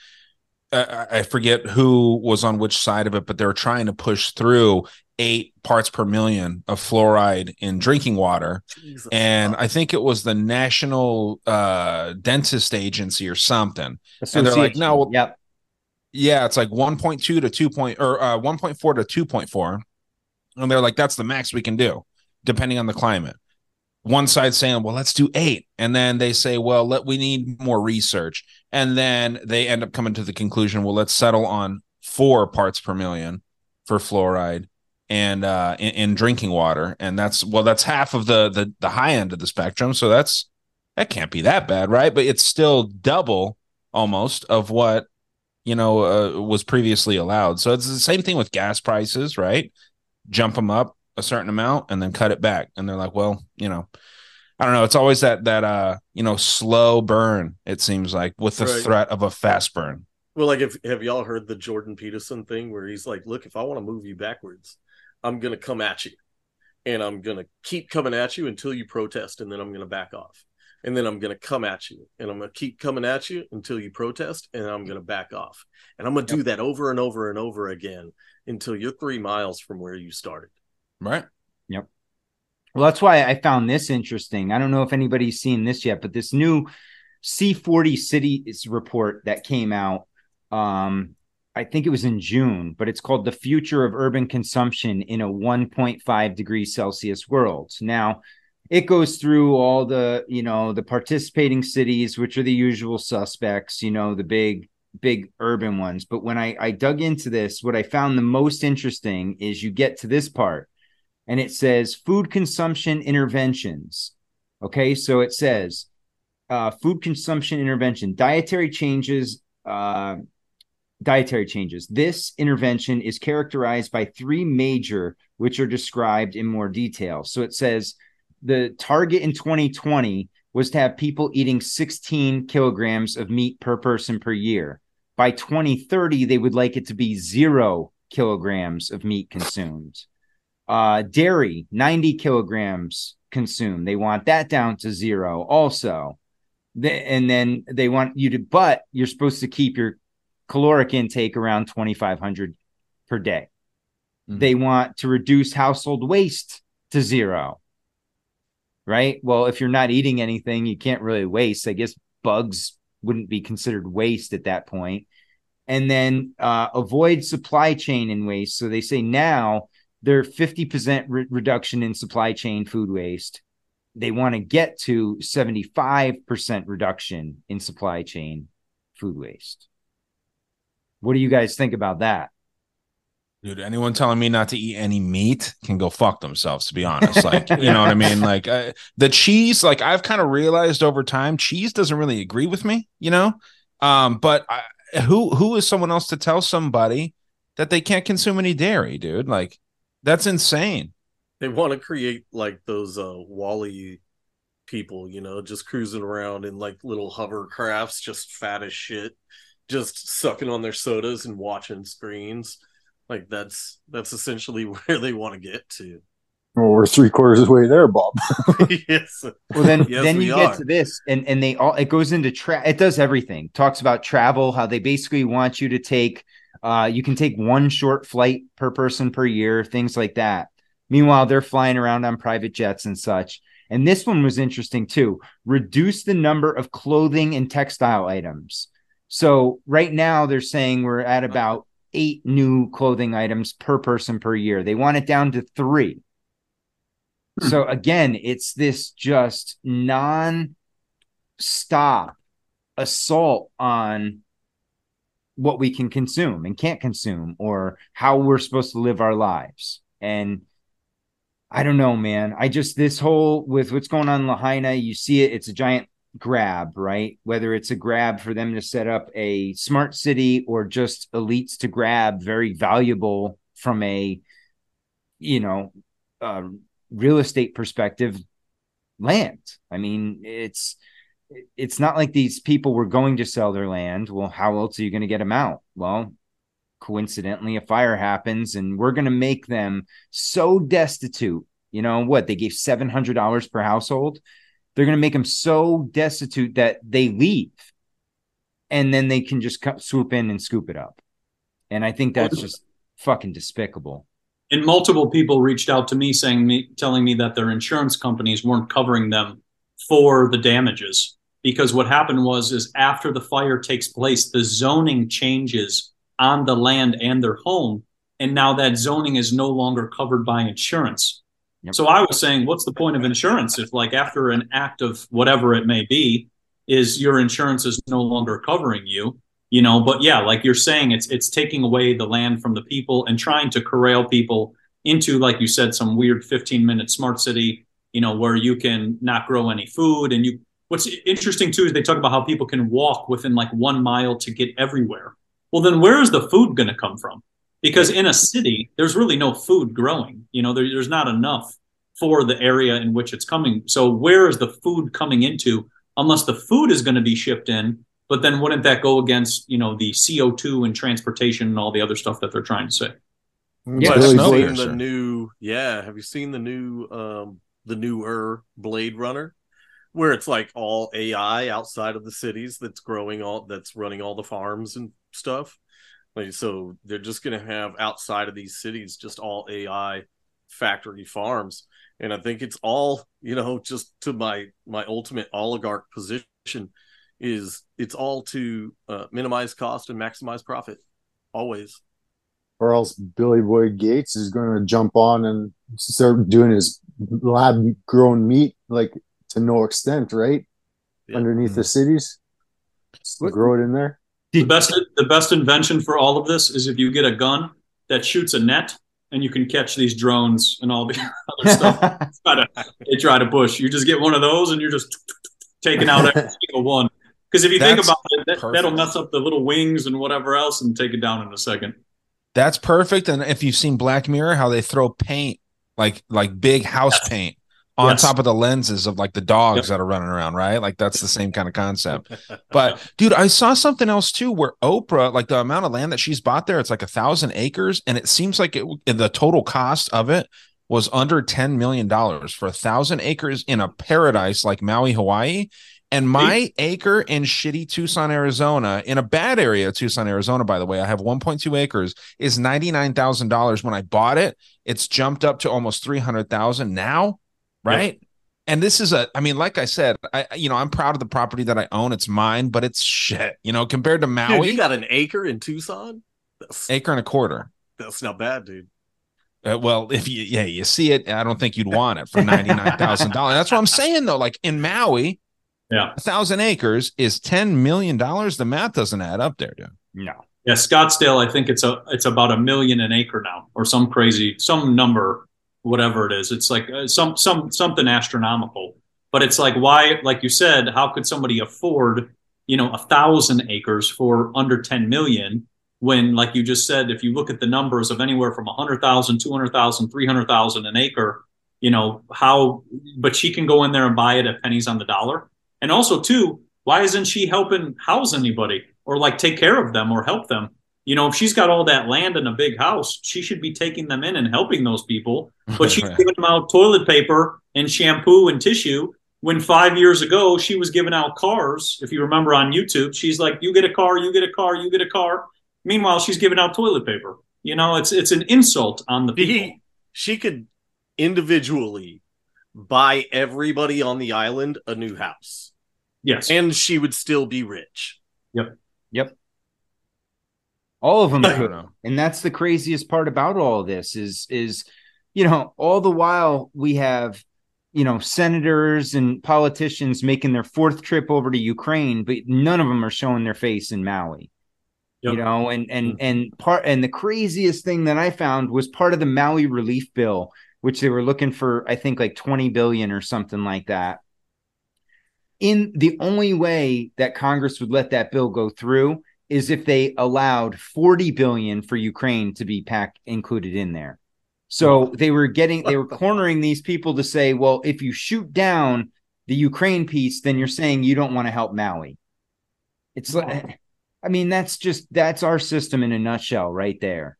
I, I I forget who was on which side of it, but they were trying to push through eight parts per million of fluoride in drinking water, Jesus. and I think it was the National uh, Dentist Agency or something. And they're like, Association. no, Yep. yeah, it's like 1.2 to 2 point or uh, 1.4 to 2.4. And they're like, that's the max we can do, depending on the climate. One side saying, well, let's do eight. And then they say, well, let we need more research. And then they end up coming to the conclusion, well, let's settle on four parts per million for fluoride and uh in, in drinking water. And that's well, that's half of the the the high end of the spectrum. So that's that can't be that bad, right? But it's still double almost of what you know uh, was previously allowed. So it's the same thing with gas prices, right? Jump them up a certain amount and then cut it back, and they're like, well, you know, I don't know. It's always that that uh you know slow burn. It seems like with the Right. threat of a fast burn. Well, like, if have y'all heard the Jordan Peterson thing where he's like, look, if I want to move you backwards, I'm going to come at you and I'm going to keep coming at you until you protest and then I'm going to back off. and then I'm going to come at you and I'm going to keep coming at you until you protest and I'm going to back off. And I'm going to do that over and over and over again until you're 3 miles from where you started. Right? Yep. Well, that's why I found this interesting. I don't know if anybody's seen this yet, but this new C40 cities report that came out um I think it was in June, but it's called The Future of Urban Consumption in a 1.5 degrees Celsius World. Now, it goes through all the, you know, the participating cities, which are the usual suspects, you know, the big, big urban ones. But when I, I dug into this, what I found the most interesting is you get to this part and it says food consumption interventions. Okay. So it says uh, food consumption intervention, dietary changes, uh, dietary changes. This intervention is characterized by three major, which are described in more detail. So it says the target in 2020 was to have people eating 16 kilograms of meat per person per year. By 2030, they would like it to be zero kilograms of meat consumed. Uh, dairy, 90 kilograms consumed. They want that down to zero also. and then they want you to, but you're supposed to keep your caloric intake around 2500 per day. Mm-hmm. They want to reduce household waste to zero. Right? Well, if you're not eating anything, you can't really waste. I guess bugs wouldn't be considered waste at that point. And then uh, avoid supply chain and waste. So they say now they're 50% re- reduction in supply chain food waste. They want to get to 75% reduction in supply chain food waste. What do you guys think about that? Dude, anyone telling me not to eat any meat can go fuck themselves. To be honest, like you know what I mean. Like uh, the cheese, like I've kind of realized over time, cheese doesn't really agree with me. You know, um, but I, who who is someone else to tell somebody that they can't consume any dairy, dude? Like that's insane. They want to create like those uh WALL-E people, you know, just cruising around in like little hovercrafts, just fat as shit just sucking on their sodas and watching screens. Like that's that's essentially [laughs] where they want to get to. Well, we're three quarters of the way there, Bob. [laughs] yes. Well, then Yes, then we you are. get to this, and and they all it goes into tra- it does everything. Talks about travel, how they basically want you to take, uh, you can take one short flight per person per year, things like that. Meanwhile, they're flying around on private jets and such. And this one was interesting too. Reduce the number of clothing and textile items. So right now they're saying we're at about eight new clothing items per person per year. They want it down to three. So again, it's this just non-stop assault on what we can consume and can't consume or how we're supposed to live our lives. And I don't know, man. I just this whole with what's going on in Lahaina, you see it, it's a giant grab, right? Whether it's a grab for them to set up a smart city or just elites to grab very valuable from a you know uh, real estate perspective land. I mean, it's it's not like these people were going to sell their land. Well, how else are you going to get them out? Well, coincidentally, a fire happens, and we're going to make them so destitute. You know what? They gave seven hundred dollars per household. They're going to make them so destitute that they leave, and then they can just swoop in and scoop it up. And I think that's just fucking despicable. and multiple people reached out to me saying me telling me that their insurance companies weren't covering them for the damages. Because what happened was is after the fire takes place the zoning changes on the land and their home. And now that zoning is no longer covered by insurance. So i was saying what's the point of insurance if like after an act of whatever it may be is your insurance is no longer covering you you know? But yeah like you're saying it's it's taking away the land from the people and trying to corral people into like you said some weird 15 minute smart city you know where you can not grow any food and you what's interesting too is they talk about how people can walk within like one mile to get everywhere well then where is the food going to come from because in a city there's really no food growing you know there, there's not enough for the area in which it's coming so where is the food coming into unless the food is going to be shipped in but then wouldn't that go against you know the co2 and transportation and all the other stuff that they're trying to say Yeah, It's have you seen the new? Yeah, have you seen the new? um The newer Blade Runner, where it's like all AI outside of the cities that's growing all that's running all the farms and stuff. Like so they're just gonna have outside of these cities just all AI factory farms. And I think it's all, you know, just to my my ultimate oligarch position is it's all to uh, minimize cost and maximize profit always or else Billy Boy Gates is going to jump on and start doing his lab grown meat like to no extent, right? Yeah. Underneath the mm-hmm. cities, Just grow it in there. The best the best invention for all of this is if you get a gun that shoots a net and you can catch these drones and all the [laughs] other stuff. [laughs] try to, they try to push. You just get one of those and you're just taking out every [laughs] single one. Because if you think about it, that, that'll mess up the little wings and whatever else and take it down in a second. That's perfect. And if you've seen Black Mirror, how they throw paint, like like big house paint, on Yes. top of the lenses of like the dogs that are running around, right? Like that's the same kind of concept. [laughs] But dude, I saw something else too, where Oprah, like the amount of land that she's bought there, it's like a thousand acres, and it seems like it, the total cost of it was under ten million dollars for a thousand acres in a paradise like Maui, Hawaii. And my acre in shitty Tucson, Arizona, in a bad area of Tucson, Arizona, by the way, I have 1.2 acres, is $99,000. When I bought it, it's jumped up to almost 300,000 now, right? And this is a, I mean, like I said, I, you know, I'm proud of the property that I own. It's mine, but it's shit, you know, compared to Dude, Maui, you got an acre in Tucson? That's, acre and a quarter. that's not bad, dude. Uh, well, if you, yeah, you see it, I don't think you'd want it for $99,000. That's what I'm [laughs] saying though. Like in Maui, Yeah. a thousand acres is $10 million. The math doesn't add up there, dude. No. Yeah, Scottsdale, I think it's a it's about a million an acre now, or some crazy some number, whatever it is. It's like uh, some some something astronomical. But it's like why, like you said, how could somebody afford you know a thousand acres for under ten million? When, like you just said, if you look at the numbers of anywhere from 100,000, 200,000, 300,000 an acre, you know, how, but she can go in there and buy it at pennies on the dollar. And also, too, why isn't she helping house anybody or like take care of them or help them? You know, if she's got all that land and a big house, she should be taking them in and helping those people. [laughs] But she's giving them out toilet paper and shampoo and tissue. When five years ago she was giving out cars, if you remember on YouTube, she's like, "You get a car, you get a car, you get a car." Meanwhile, she's giving out toilet paper. You know, it's it's an insult on the people. He, she could individually buy everybody on the island a new house. Yes. And she would still be rich. Yep. Yep. All of them I [laughs] could. And that's the craziest part about all of this is is you know, all the while we have you know, senators and politicians making their fourth trip over to Ukraine, but none of them are showing their face in Maui. You know, and and mm-hmm. and part and the craziest thing that I found was part of the Maui relief bill, which they were looking for, I think like 20 billion or something like that. In the only way that Congress would let that bill go through is if they allowed 40 billion for Ukraine to be packed included in there. So they were getting they were cornering these people to say, well, if you shoot down the Ukraine piece, then you're saying you don't want to help Maui. It's like I mean, that's just that's our system in a nutshell right there.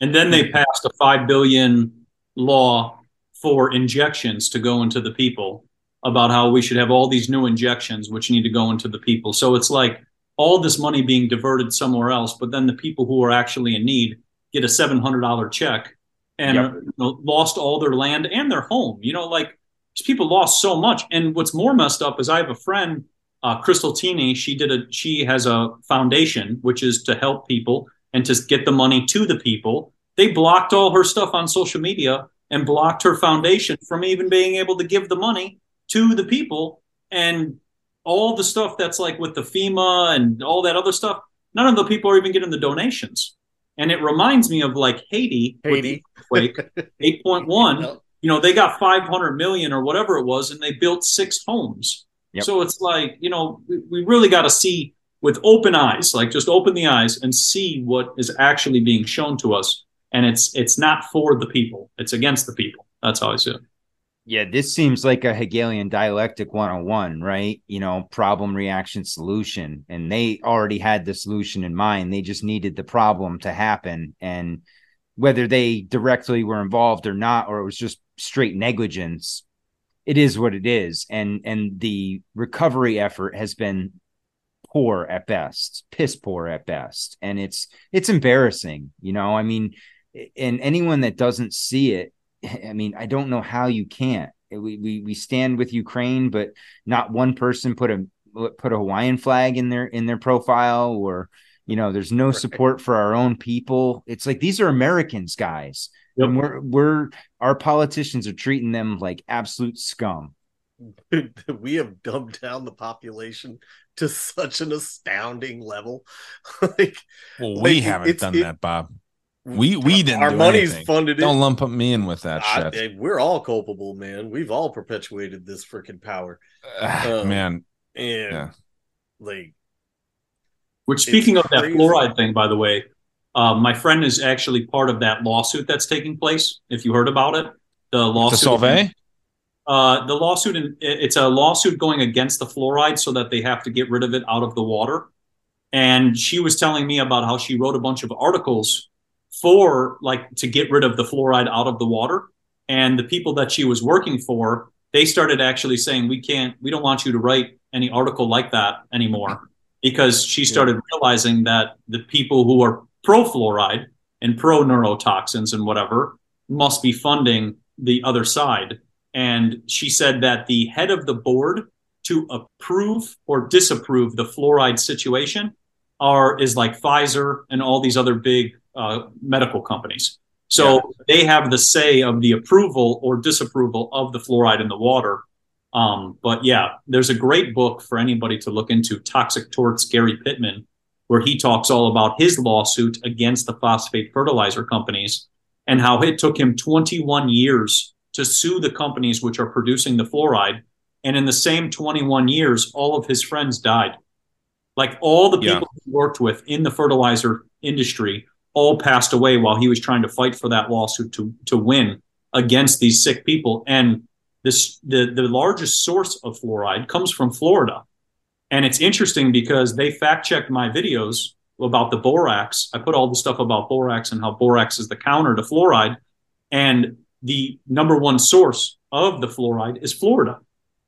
And then they passed a five billion law for injections to go into the people about how we should have all these new injections which need to go into the people. So it's like all this money being diverted somewhere else, but then the people who are actually in need get a seven hundred dollar check and Yep. you know, lost all their land and their home. You know, like people lost so much. And what's more messed up is I have a friend, uh, Crystal Tini. She did a she has a foundation which is to help people and to get the money to the people. They blocked all her stuff on social media and blocked her foundation from even being able to give the money to the people and all the stuff that's like with the FEMA and all that other stuff. None of the people are even getting the donations. And it reminds me of like Haiti, with the earthquake, [laughs] 8.1. You know, they got 500 million or whatever it was, and they built six homes. Yep. So it's like, you know, we, we really got to see with open eyes, like just open the eyes and see what is actually being shown to us. And it's it's not for the people; it's against the people. That's how I see it. Yeah, this seems like a Hegelian dialectic 101, right? You know, problem, reaction, solution. And they already had the solution in mind. They just needed the problem to happen. And whether they directly were involved or not, or it was just straight negligence, it is what it is, and and the recovery effort has been poor at best, piss poor at best, and it's it's embarrassing. You know, I mean, and anyone that doesn't see it, I mean, I don't know how you can't. We we we stand with Ukraine, but not one person put a put a Hawaiian flag in their in their profile or you know there's no support for our own people. It's like these are americans guys. Yep. and we're we're our politicians are treating them like absolute scum. [laughs] We have dumbed down the population to such an astounding level. [laughs] Like well we like, haven't done it, that bob we we didn't our money's anything. funded don't lump me in with that I, shit we're all culpable man we've all perpetuated this freaking power um, man and yeah. like which speaking of that fluoride thing, by the way, uh, my friend is actually part of that lawsuit that's taking place. If you heard about it, the lawsuit. The Uh, the lawsuit, in, it's a lawsuit going against the fluoride so that they have to get rid of it out of the water. And she was telling me about how she wrote a bunch of articles for like to get rid of the fluoride out of the water. And the people that she was working for, they started actually saying, we can't, we don't want you to write any article like that anymore because she started realizing that the people who are pro fluoride and pro neurotoxins and whatever must be funding the other side. And she said that the head of the board to approve or disapprove the fluoride situation are is like Pfizer and all these other big uh, medical companies. So yeah. they have the say of the approval or disapproval of the fluoride in the water. Um, but yeah, there's a great book for anybody to look into, Toxic Torts, Gary Pittman, where he talks all about his lawsuit against the phosphate fertilizer companies and how it took him 21 years to sue the companies which are producing the fluoride. And in the same 21 years, all of his friends died. Like all the people yeah. he worked with in the fertilizer industry all passed away while he was trying to fight for that lawsuit to, to win against these sick people. And this the, the largest source of fluoride comes from Florida. And it's interesting because they fact checked my videos about the borax. I put all the stuff about borax and how borax is the counter to fluoride. And the number one source of the fluoride is Florida.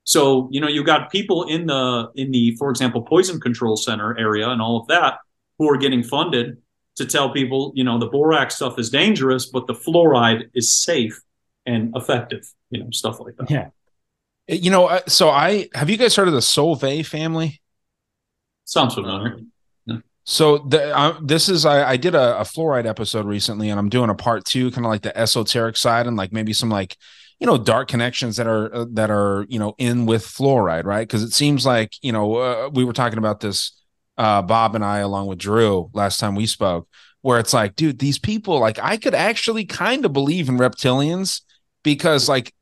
So, you know, you got people in the in the, for example, poison control center area and all of that who are getting funded to tell people, you know, the borax stuff is dangerous, but the fluoride is safe and effective, you know, stuff like that. Yeah. You know, uh, so I have you guys heard of the Solvay family? Sounds familiar. So the, uh, this is I, I did a, a, fluoride episode recently, and I'm doing a part two, kind of like the esoteric side, and like maybe some like you know dark connections that are uh, that are you know in with fluoride, right? Because it seems like you know uh, we were talking about this, uh, Bob and I, along with Drew, last time we spoke, where it's like, dude, these people, like I could actually kind of believe in reptilians because like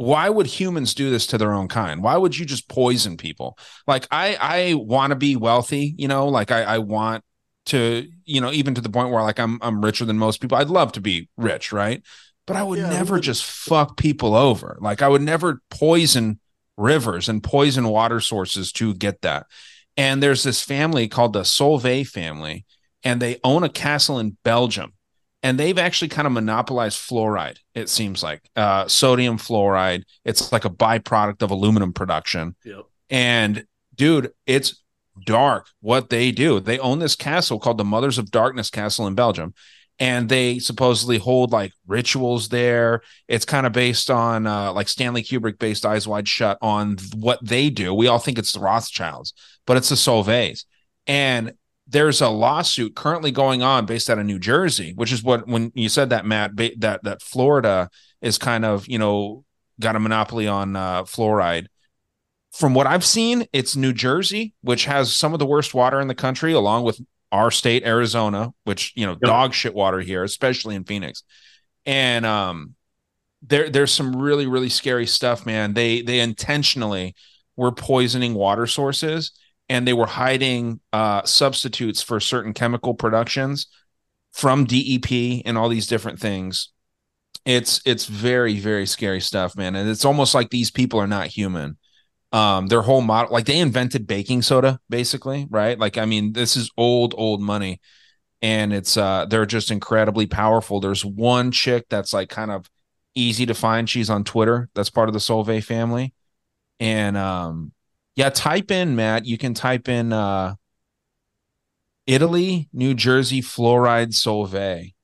why would humans do this to their own kind? Why would you just poison people? Like i i want to be wealthy you know? Like i i want to you know even to the point where like i'm i'm richer than most people. I'd love to be rich right? But i would yeah, never would... just fuck people over. Like i would never poison rivers and poison water sources to get that and there's this family called the Solvay family and they own a castle in belgium. And they've actually kind of monopolized fluoride it seems like. Uh, sodium fluoride it's like a byproduct of aluminum production. Yep. and dude it's dark what they do. They own this castle called the mothers of darkness castle in belgium and they supposedly hold like rituals there. It's kind of based on uh, like stanley kubrick based eyes wide shut on what they do. We all think it's the rothschilds but it's the solvays and there's a lawsuit currently going on based out of New Jersey, which is what when you said that Matt that that Florida is kind of you know got a monopoly on uh, fluoride. From what I've seen, it's New Jersey, which has some of the worst water in the country, along with our state, Arizona, which you know yep. dog shit water here, especially in Phoenix. And um, there there's some really really scary stuff, man. They they intentionally were poisoning water sources and they were hiding uh, substitutes for certain chemical productions from DEP and all these different things. It's it's very very scary stuff, man, and it's almost like these people are not human. Um, their whole model, like they invented baking soda, basically, right? Like, I mean, this is old old money, and it's uh, they're just incredibly powerful. There's one chick that's like kind of easy to find. She's on Twitter. That's part of the Solvay family. And um, yeah, type in Matt. You can type in uh, Italy, New Jersey fluoride Solvay,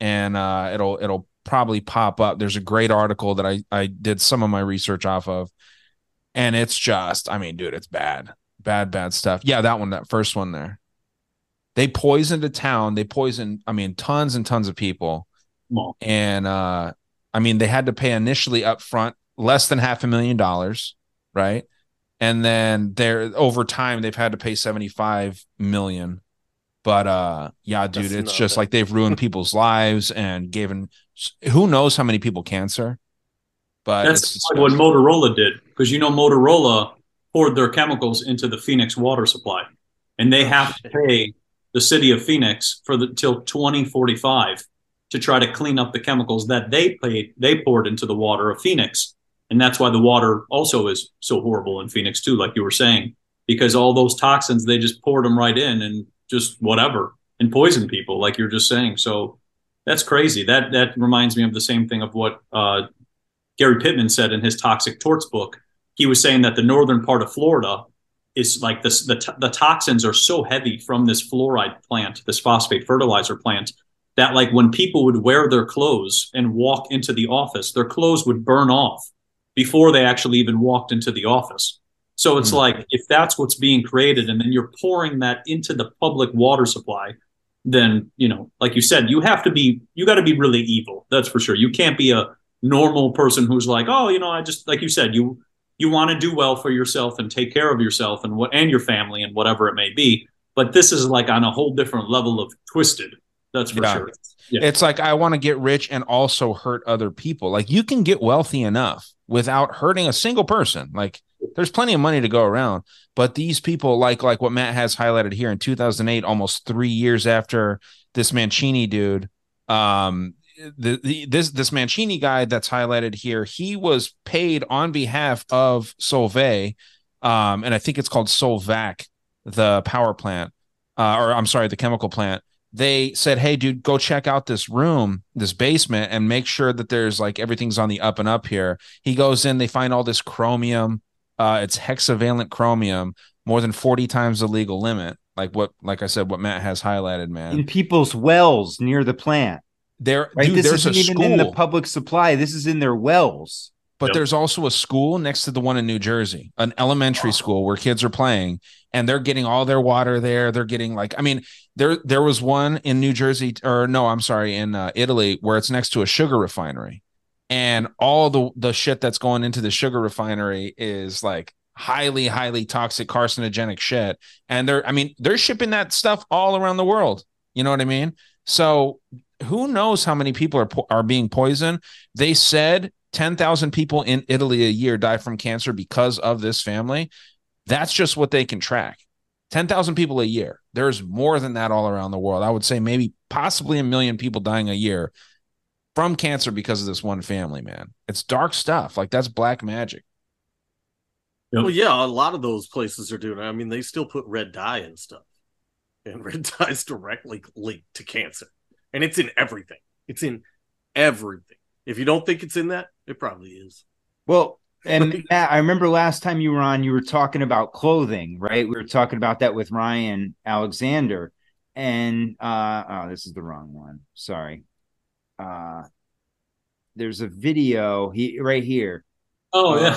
and uh, it'll it'll probably pop up. There's a great article that I I did some of my research off of, and it's just, I mean, dude, it's bad, bad, bad stuff. Yeah, that one, that first one there. They poisoned a town. They poisoned, I mean, tons and tons of people. And uh, I mean, they had to pay initially up front less than half a million dollars, right? And then they're over time they've had to pay 75 million. But uh yeah, dude, That's it's just bad. like they've ruined people's lives and given who knows how many people cancer. But That's like what Motorola did because you know Motorola poured their chemicals into the Phoenix water supply, and they have to pay the city of Phoenix for the till 2045 to try to clean up the chemicals that they paid they poured into the water of Phoenix, and that's why the water also is so horrible in Phoenix too, like you were saying, because all those toxins they just poured them right in and just whatever and poison people, like you're just saying. So that's crazy. That that reminds me of the same thing of what uh, Gary Pittman said in his Toxic Torts book. He was saying that the northern part of Florida is like this the, the toxins are so heavy from this fluoride plant, this phosphate fertilizer plant, that like when people would wear their clothes and walk into the office, their clothes would burn off before they actually even walked into the office. So it's hmm. like if that's what's being created and then you're pouring that into the public water supply, then you know, like you said, you have to be you got to be really evil. That's for sure. You can't be a normal person who's like, oh, you know, I just like you said, you you want to do well for yourself and take care of yourself and what and your family and whatever it may be. But this is like on a whole different level of twisted. That's for Yeah. sure. Yeah. It's like I want to get rich and also hurt other people. Like you can get wealthy enough without hurting a single person. Like there's plenty of money to go around, but these people like like what Matt has highlighted here in 2008 almost 3 years after this Mancini dude um the, the this this Mancini guy that's highlighted here, he was paid on behalf of Solvay um and I think it's called Solvac the power plant uh, or I'm sorry, the chemical plant they said, "Hey, dude, go check out this room, this basement, and make sure that there's like everything's on the up and up here." He goes in, they find all this chromium. Uh, it's hexavalent chromium, more than forty times the legal limit. Like what, like I said, what Matt has highlighted, man. in people's wells near the plant. There, Right, dude, this there's isn't even in the public supply. This is in their wells. But there's also a school next to the one in New Jersey, an elementary school where kids are playing and they're getting all their water there. They're getting like, I mean, there there was one in New Jersey, or no, I'm sorry, in uh, Italy, where it's next to a sugar refinery, and all the the shit that's going into the sugar refinery is like highly, highly toxic, carcinogenic shit. And they're, I mean, they're shipping that stuff all around the world. You know what I mean? So who knows how many people are po- are being poisoned? They said 10,000 people in Italy a year die from cancer because of this family. That's just what they can track. 10,000 people a year. There's more than that all around the world. I would say maybe possibly a million people dying a year from cancer because of this one family, man. It's dark stuff. Like that's black magic. Well, yeah, a lot of those places are doing. it. I mean, they still put red dye and stuff, and [laughs] red dye is directly linked to cancer, and it's in everything. It's in everything. If you don't think it's in that, it probably is. Well, [laughs] and Matt, I remember last time you were on, you were talking about clothing, right? We were talking about that with Ryan Alexander, and uh, oh, this is the wrong one. Sorry. Uh, there's a video he right here. Oh uh,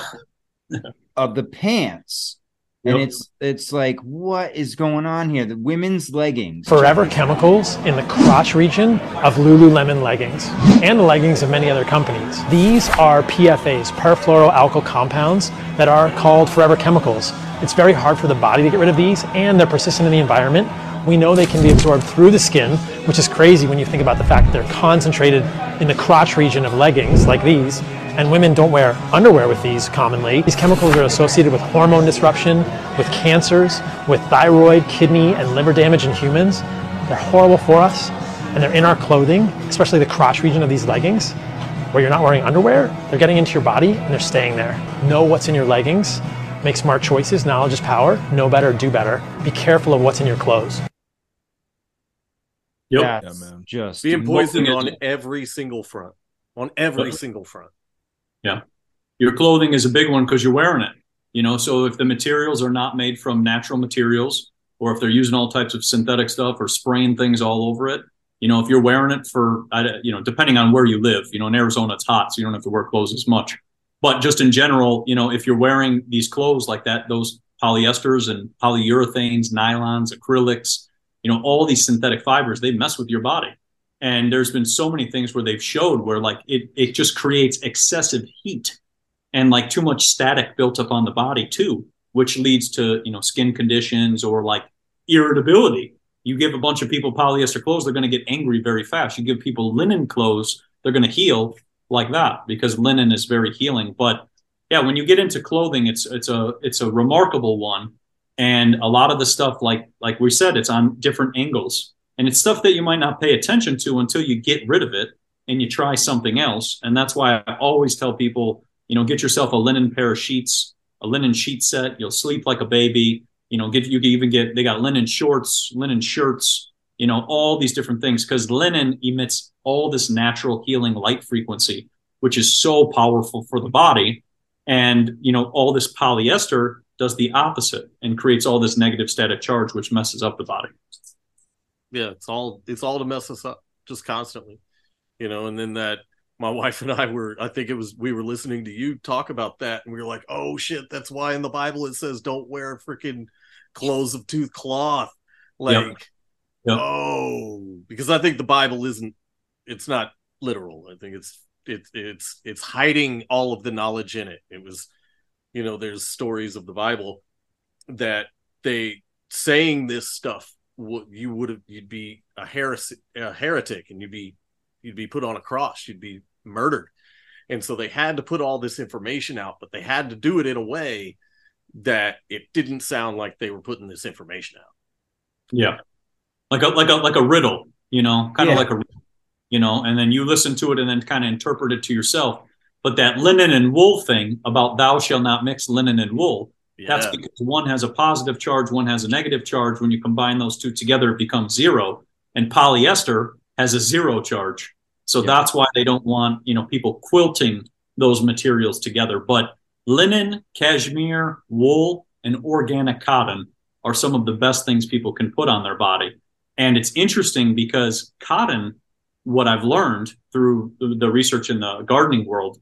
yeah. of the pants. And it's it's like what is going on here? The women's leggings. Forever Chemicals in the crotch region of Lululemon leggings and the leggings of many other companies. These are PFAs, perfluoroalkyl compounds, that are called Forever Chemicals. It's very hard for the body to get rid of these, and they're persistent in the environment. We know they can be absorbed through the skin, which is crazy when you think about the fact that they're concentrated in the crotch region of leggings like these, and women don't wear underwear with these commonly. These chemicals are associated with hormone disruption, with cancers, with thyroid, kidney, and liver damage in humans. They're horrible for us, and they're in our clothing, especially the crotch region of these leggings, where you're not wearing underwear. They're getting into your body and they're staying there. Know what's in your leggings. Make smart choices. Knowledge is power. Know better, do better. Be careful of what's in your clothes. Yep. That's just being poisoned on every single front, on every single front. Yeah. Your clothing is a big one because you're wearing it. You know, so if the materials are not made from natural materials, or if they're using all types of synthetic stuff or spraying things all over it, you know, if you're wearing it for, you know, depending on where you live, you know, in Arizona it's hot, so you don't have to wear clothes as much. But just in general, you know, if you're wearing these clothes like that, those polyesters and polyurethanes, nylons, acrylics, you know, all these synthetic fibers, they mess with your body. And there's been so many things where they've showed where like it it just creates excessive heat and like too much static built up on the body too, which leads to, you know, skin conditions or like irritability. You give a bunch of people polyester clothes, they're going to get angry very fast. You give people linen clothes, they're going to heal like that because linen is very healing. But yeah, when you get into clothing, it's it's a it's a remarkable one, and a lot of the stuff, like like we said, it's on different angles, and it's stuff that you might not pay attention to until you get rid of it and you try something else. And that's why I always tell people, you know, get yourself a linen pair of sheets, a linen sheet set. You'll sleep like a baby. You know, get you can even get they got linen shorts, linen shirts, you know, all these different things because linen emits all this natural healing light frequency, which is so powerful for the body. And, you know, all this polyester does the opposite and creates all this negative static charge, which messes up the body. Yeah, it's all it's all to mess us up just constantly. You know, and then that my [laughs] wife and I were I think it was we were listening to you talk about that and we were like, "Oh shit, that's why in the Bible it says don't wear freaking clothes of tooth cloth." Like Yep. Yep. oh, because I think the Bible isn't it's not literal. I think it's it's it's it's hiding all of the knowledge in it. It was you know, there's stories of the Bible that they saying this stuff you would have you'd be a heresy a heretic and you'd be you'd be put on a cross you'd be murdered and so they had to put all this information out but they had to do it in a way that it didn't sound like they were putting this information out Yeah. Like a like a like a riddle, you know, kind of Yeah. like a you know, and then you listen to it and then kind of interpret it to yourself. But that linen and wool thing about thou shall not mix linen and wool, that's because one has a positive charge, one has a negative charge. When you combine those two together, it becomes zero. And polyester has a zero charge. So that's why they don't want, you know, people quilting those materials together. But linen, cashmere, wool, and organic cotton are some of the best things people can put on their body. And it's interesting because cotton, what I've learned through the the research in the gardening world,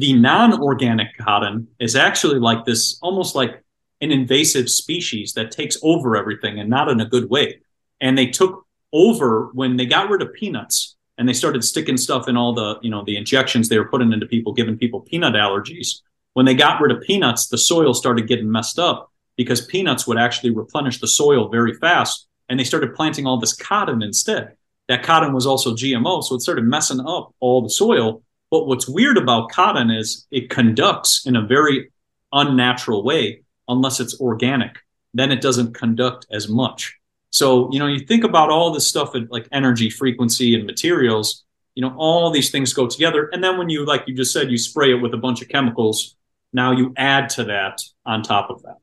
the non-organic cotton is actually like this almost like an invasive species that takes over everything and not in a good way. And they took over when they got rid of peanuts and they started sticking stuff in all the, you know, the injections they were putting into people, giving people peanut allergies. When they got rid of peanuts, the soil started getting messed up because peanuts would actually replenish the soil very fast. And they started planting all this cotton instead. That cotton was also GMO, so it started messing up all the soil. But what's weird about cotton is it conducts in a very unnatural way unless it's organic. Then it doesn't conduct as much. So, you know, you think about all this stuff like energy, frequency, and materials, you know, all these things go together. And then when you, like you just said, you spray it with a bunch of chemicals, now you add to that on top of that.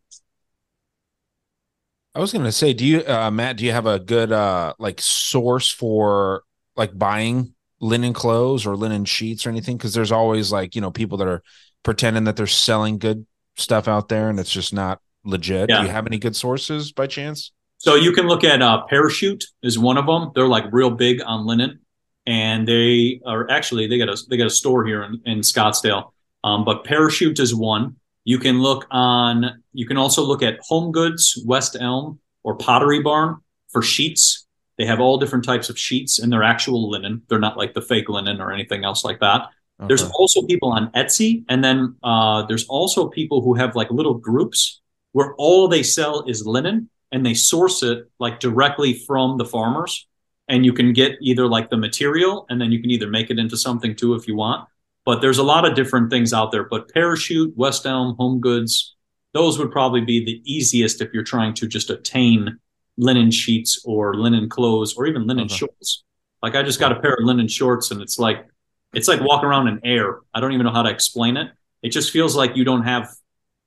I was gonna say, do you, uh, Matt? Do you have a good uh, like source for like buying linen clothes or linen sheets or anything? Because there's always like you know people that are pretending that they're selling good stuff out there, and it's just not legit. Yeah. Do you have any good sources by chance? So you can look at uh, Parachute is one of them. They're like real big on linen, and they are actually they got a they got a store here in, in Scottsdale. Um, but Parachute is one. You can look on. You can also look at Home Goods, West Elm, or Pottery Barn for sheets. They have all different types of sheets, and they're actual linen. They're not like the fake linen or anything else like that. There's also people on Etsy, and then uh, there's also people who have like little groups where all they sell is linen, and they source it like directly from the farmers. And you can get either like the material, and then you can either make it into something too if you want. But there's a lot of different things out there. But Parachute, West Elm, Home Goods, those would probably be the easiest if you're trying to just obtain linen sheets or linen clothes or even linen uh-huh. shorts. Like I just got a pair of linen shorts, and it's like it's like walking around in air. I don't even know how to explain it. It just feels like you don't have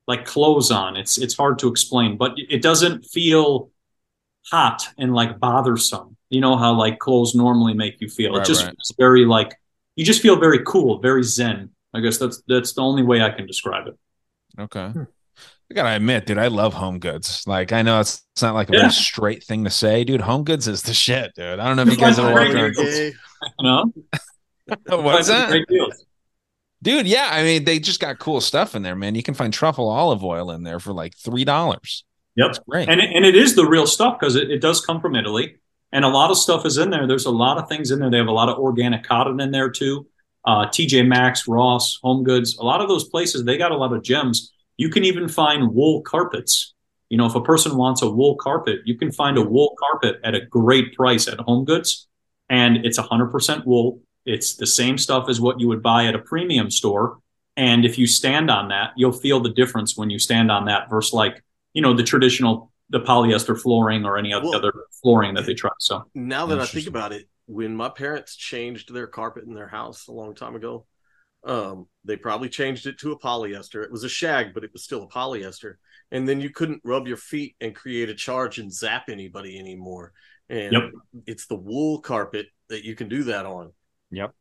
like clothes on. It's it's hard to explain, but it doesn't feel hot and like bothersome. You know how like clothes normally make you feel. it just right. feels very like you just feel very cool, very zen. I guess that's that's the only way I can describe it. Okay. Hmm. I gotta admit, dude, I love home goods. Like, I know it's, it's not like a Yeah. very straight thing to say, dude. Home goods is the shit, dude. I don't know if you guys ever walked around. No, [laughs] What's that? Dude, yeah. I mean, they just got cool stuff in there, man. You can find truffle olive oil in there for like three dollars. Yep. great. And it, and it is the real stuff because it, it does come from Italy. And a lot of stuff is in there. There's a lot of things in there. They have a lot of organic cotton in there too. Uh, TJ Maxx, Ross, Home Goods, a lot of those places, they got a lot of gems. You can even find wool carpets. You know, if a person wants a wool carpet, you can find a wool carpet at a great price at Home Goods. And it's 100% wool. It's the same stuff as what you would buy at a premium store. And if you stand on that, you'll feel the difference when you stand on that versus like, you know, the traditional, the polyester flooring or any other, Well- other flooring that they try. So Now that I think about it, when my parents changed their carpet in their house a long time ago, um, they probably changed it to a polyester. It was a shag, but it was still a polyester. And then you couldn't rub your feet and create a charge and zap anybody anymore. And Yep. it's the wool carpet that you can do that on. Yep.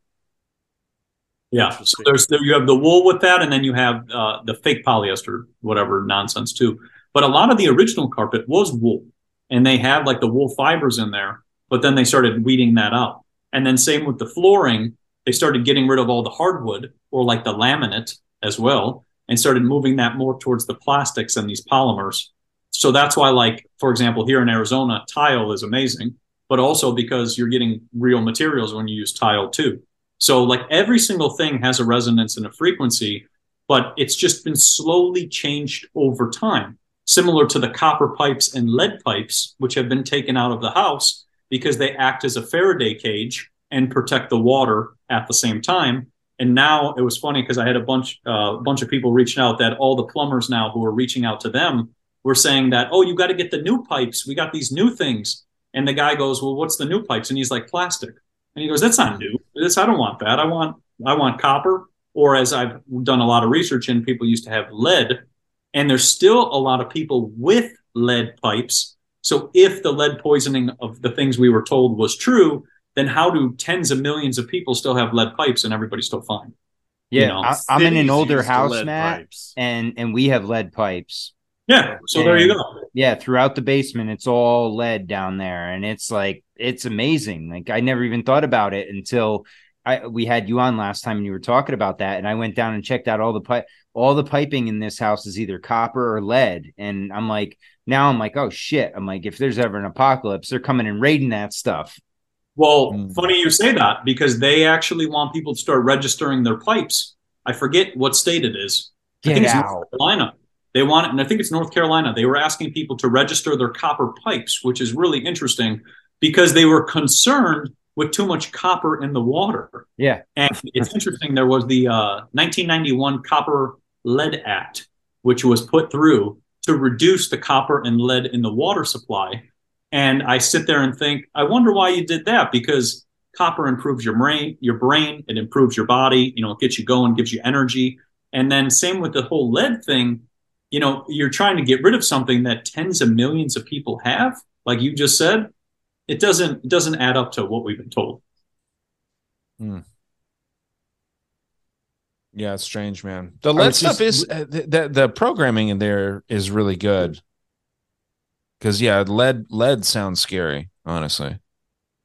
Yeah. So there's there, you have the wool with that, and then you have uh, the fake polyester, whatever nonsense too. But a lot of the original carpet was wool, and they had like the wool fibers in there. But then they started weeding that out, and then same with the flooring. They started getting rid of all the hardwood or like the laminate as well, and started moving that more towards the plastics and these polymers. So that's why, like for example, here in Arizona, tile is amazing, but also because you're getting real materials when you use tile too. So like every single thing has a resonance and a frequency, but it's just been slowly changed over time, similar to the copper pipes and lead pipes, which have been taken out of the house because they act as a Faraday cage and protect the water at the same time. And now it was funny because I had a bunch, uh, a bunch of people reaching out that all the plumbers now who are reaching out to them were saying that, oh, you got to get the new pipes. We got these new things. And the guy goes, well, what's the new pipes? And he's like, plastic. And he goes, "That's not new. This I don't want that. I want I want copper." Or as I've done a lot of research in, people used to have lead, and there's still a lot of people with lead pipes. So if the lead poisoning of the things we were told was true, then how do tens of millions of people still have lead pipes and everybody's still fine? Yeah, You know? I, I'm in an older house, lead Matt, pipes. and and we have lead pipes. Yeah. So there you go. Yeah, throughout the basement, it's all lead down there, and it's like it's amazing. Like I never even thought about it until I we had you on last time, and you were talking about that, and I went down and checked out all the pipe. All the piping in this house is either copper or lead, and I'm like, now I'm like, oh shit! I'm like, if there's ever an apocalypse, they're coming and raiding that stuff. Well, funny you say that because they actually want people to start registering their pipes. I forget what state it is. I Get think it's out. North Carolina. They want it, and I think it's North Carolina. They were asking people to register their copper pipes, which is really interesting because they were concerned with too much copper in the water. Yeah, And it's interesting. There was the uh, 1991 Copper Lead Act, which was put through to reduce the copper and lead in the water supply. And I sit there and think, I wonder why you did that because copper improves your brain, your brain, it improves your body, you know, it gets you going, gives you energy. And then same with the whole lead thing, you know, you're trying to get rid of something that tens of millions of people have, like you just said. It doesn't it doesn't add up to what we've been told. Hmm. Yeah, it's strange, man. The lead stuff just- is uh, the, the the programming in there is really good. Because yeah, lead lead sounds scary. Honestly,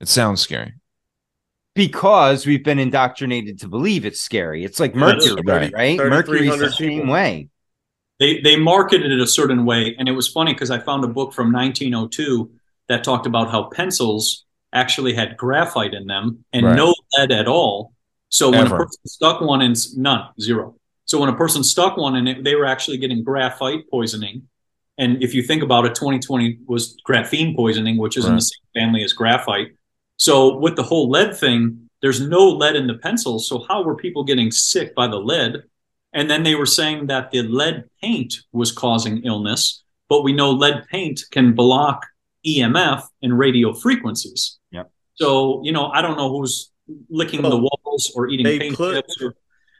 it sounds scary. because we've been indoctrinated to believe it's scary. It's like Yeah, that's mercury, right. right? 3,300 Mercury's the same people. way. they they marketed it a certain way and it was funny because i found a book from 1902 that talked about how pencils actually had graphite in them and Right. no lead at all so when Ever. a person stuck one in none zero so when a person stuck one in it they were actually getting graphite poisoning and if you think about it 2020 was graphene poisoning which is in the same family as graphite so with the whole lead thing there's no lead in the pencils so how were people getting sick by the lead and then they were saying that the lead paint was causing illness, but we know lead paint can block EMF and radio frequencies. Yep. So, you know, I don't know who's licking the walls or eating paint put- chips. Or,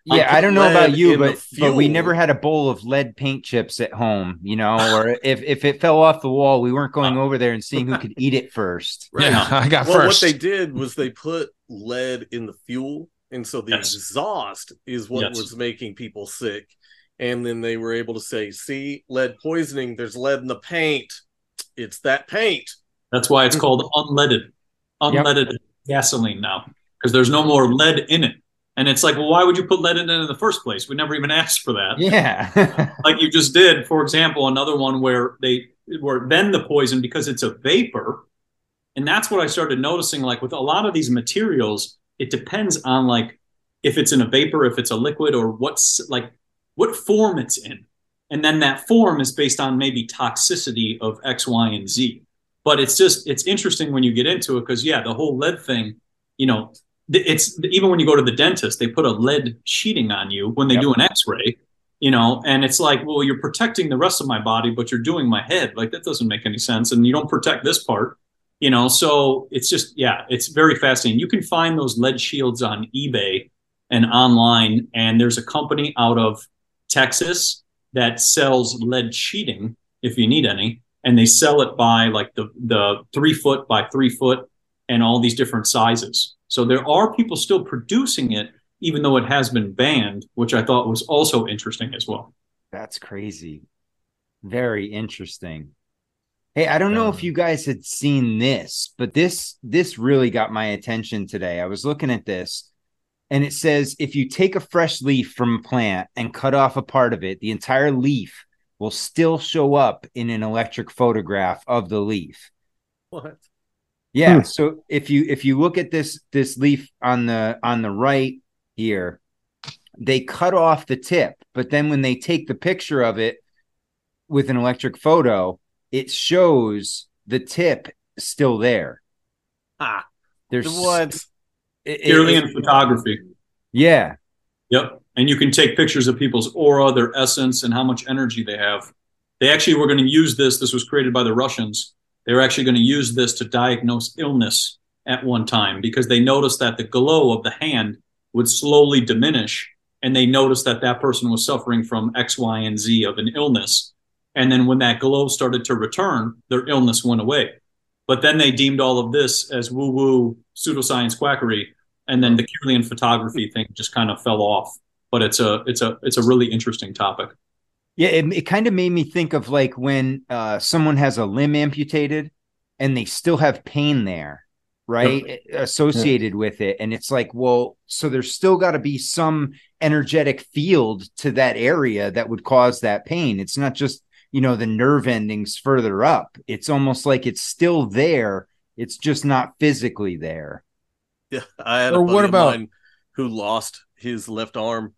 Yeah, put I don't know about you, but but we never had a bowl of lead paint chips at home, you know, or if if it fell off the wall, we weren't going over there and seeing who could eat it first. [laughs] Yeah, I got well, first. what they did was they put lead in the fuel and so the Yes. exhaust is what Yes. was making people sick. And then they were able to say, "See, lead poisoning. There's lead in the paint. It's that paint." That's why it's [laughs] called unleaded, unleaded gasoline now, because there's no more lead in it. And it's like, well, why would you put lead in it in the first place? We never even asked for that. Yeah. [laughs] like you just did, for example, another one where they were then the poison because it's a vapor. And that's what I started noticing. Like with a lot of these materials, it depends on like if it's in a vapor, if it's a liquid, or what's like what form it's in. And then that form is based on maybe toxicity of X, Y, and Z. But it's just it's interesting when you get into it because yeah, the whole lead thing, you know, it's even when you go to the dentist, they put a lead sheeting on you when they do an X-ray, you know, and it's like, well, you're protecting the rest of my body, but you're doing my head. Like that doesn't make any sense, and you don't protect this part, you know. So it's just yeah, it's very fascinating. You can find those lead shields on eBay and online, and there's a company out of Texas that sells lead sheeting if you need any, and they sell it by like the the three foot by three foot and all these different sizes. So there are people still producing it, even though it has been banned, which I thought was also interesting as well. That's crazy. Very interesting. Hey, I don't know if um, you guys had seen this, but this this really got my attention today. I was looking at this and it says if you take a fresh leaf from a plant and cut off a part of it, the entire leaf will still show up in an electric photograph of the leaf. What? Yeah. Hmm. So if you if you look at this this leaf on the on the right here, they cut off the tip, but then when they take the picture of it with an electric photo, it shows the tip still there. Ah, There's what? it- it- Purely in photography. Yeah. Yep. And you can take pictures of people's aura, their essence, and how much energy they have. They actually were going to use this. This was created by the Russians. They were actually going to use this to diagnose illness at one time because they noticed that the glow of the hand would slowly diminish. And they noticed that that person was suffering from X, Y, and Z of an illness. And then when that glow started to return, their illness went away. But then they deemed all of this as woo woo pseudoscience quackery. And then the Kirlian photography thing just kind of fell off. But it's a it's a it's a really interesting topic. Yeah, it, it kind of made me think of like when uh, someone has a limb amputated and they still have pain there, right? Associated with it. And it's like, well, so there's still got to be some energetic field to that area that would cause that pain. It's not just, you know, the nerve endings further up. It's almost like it's still there. It's just not physically there. Yeah, I had Or a what buddy of about- mine who lost his left arm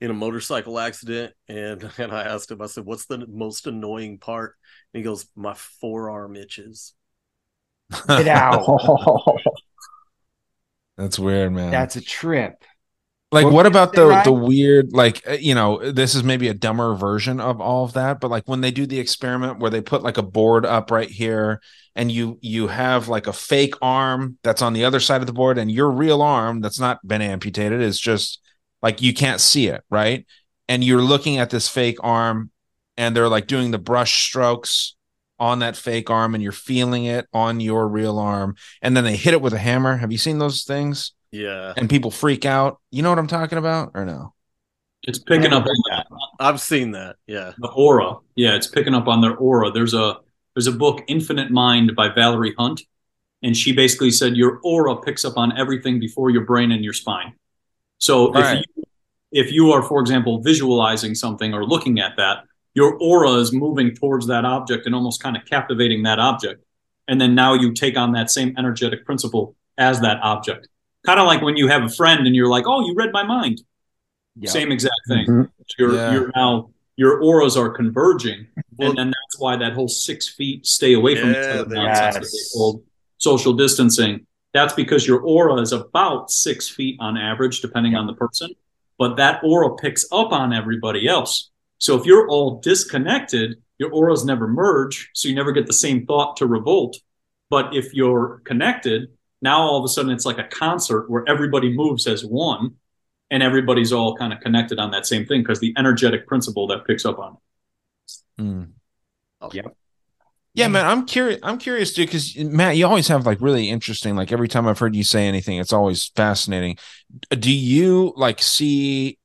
in a motorcycle accident, and [laughs] and I asked him, I said, "What's the most annoying part?" And he goes, "My forearm itches." Get out. [laughs] That's weird, man. That's a trip. like What what about the Ryan? the weird like uh, you know this is maybe a dumber version of all of that but like when they do the experiment where they put like a board up right here and you you have like a fake arm that's on the other side of the board and your real arm that's not been amputated is just like you can't see it right and you're looking at this fake arm and they're like doing the brush strokes on that fake arm and you're feeling it on your real arm and then they hit it with a hammer have you seen those things Yeah, and people freak out. You know what I'm talking about, or no? It's picking up on the, I've seen that. Yeah, the aura. Yeah, it's picking up on their aura. There's a there's a book, Infinite Mind by Valerie Hunt, and she basically said your aura picks up on everything before your brain and your spine. So Right. if you, if you are, for example, visualizing something or looking at that, your aura is moving towards that object and almost kind of captivating that object, and then now you take on that same energetic principle as that object. Kind of like when you have a friend and you're like, "Oh, you read my mind." Same exact thing. Mhm. You're Yeah. you're now your auras are converging, and then that's why that whole six feet stay away from each other nonsense Yes. social distancing. That's because your aura is about six feet on average, depending on the person. But that aura picks up on everybody else. So if you're all disconnected, your auras never merge, so you never get the same thought to revolt. But if you're connected, now all of a sudden it's like a concert where everybody moves as one and everybody's all kind of connected on that same thing because the energetic principle that picks up on it. Oh. Yep. Yeah, man, I'm curious. I'm curious, dude, because Matt, you always have like really interesting. Like every time I've heard you say anything, it's always fascinating. Do you like see,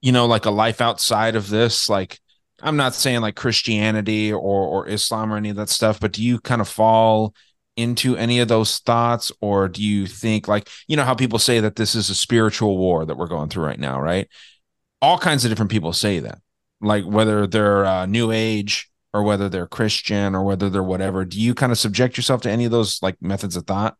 you know, like a life outside of this? Like, I'm not saying like Christianity or or Islam or any of that stuff, but do you kind of fall into any of those thoughts, or do you think like you know how people say that this is a spiritual war that we're going through right now, right? All kinds of different people say that, like whether they're uh, New Age or whether they're Christian or whether they're whatever. Do you kind of subject yourself to any of those like methods of thought?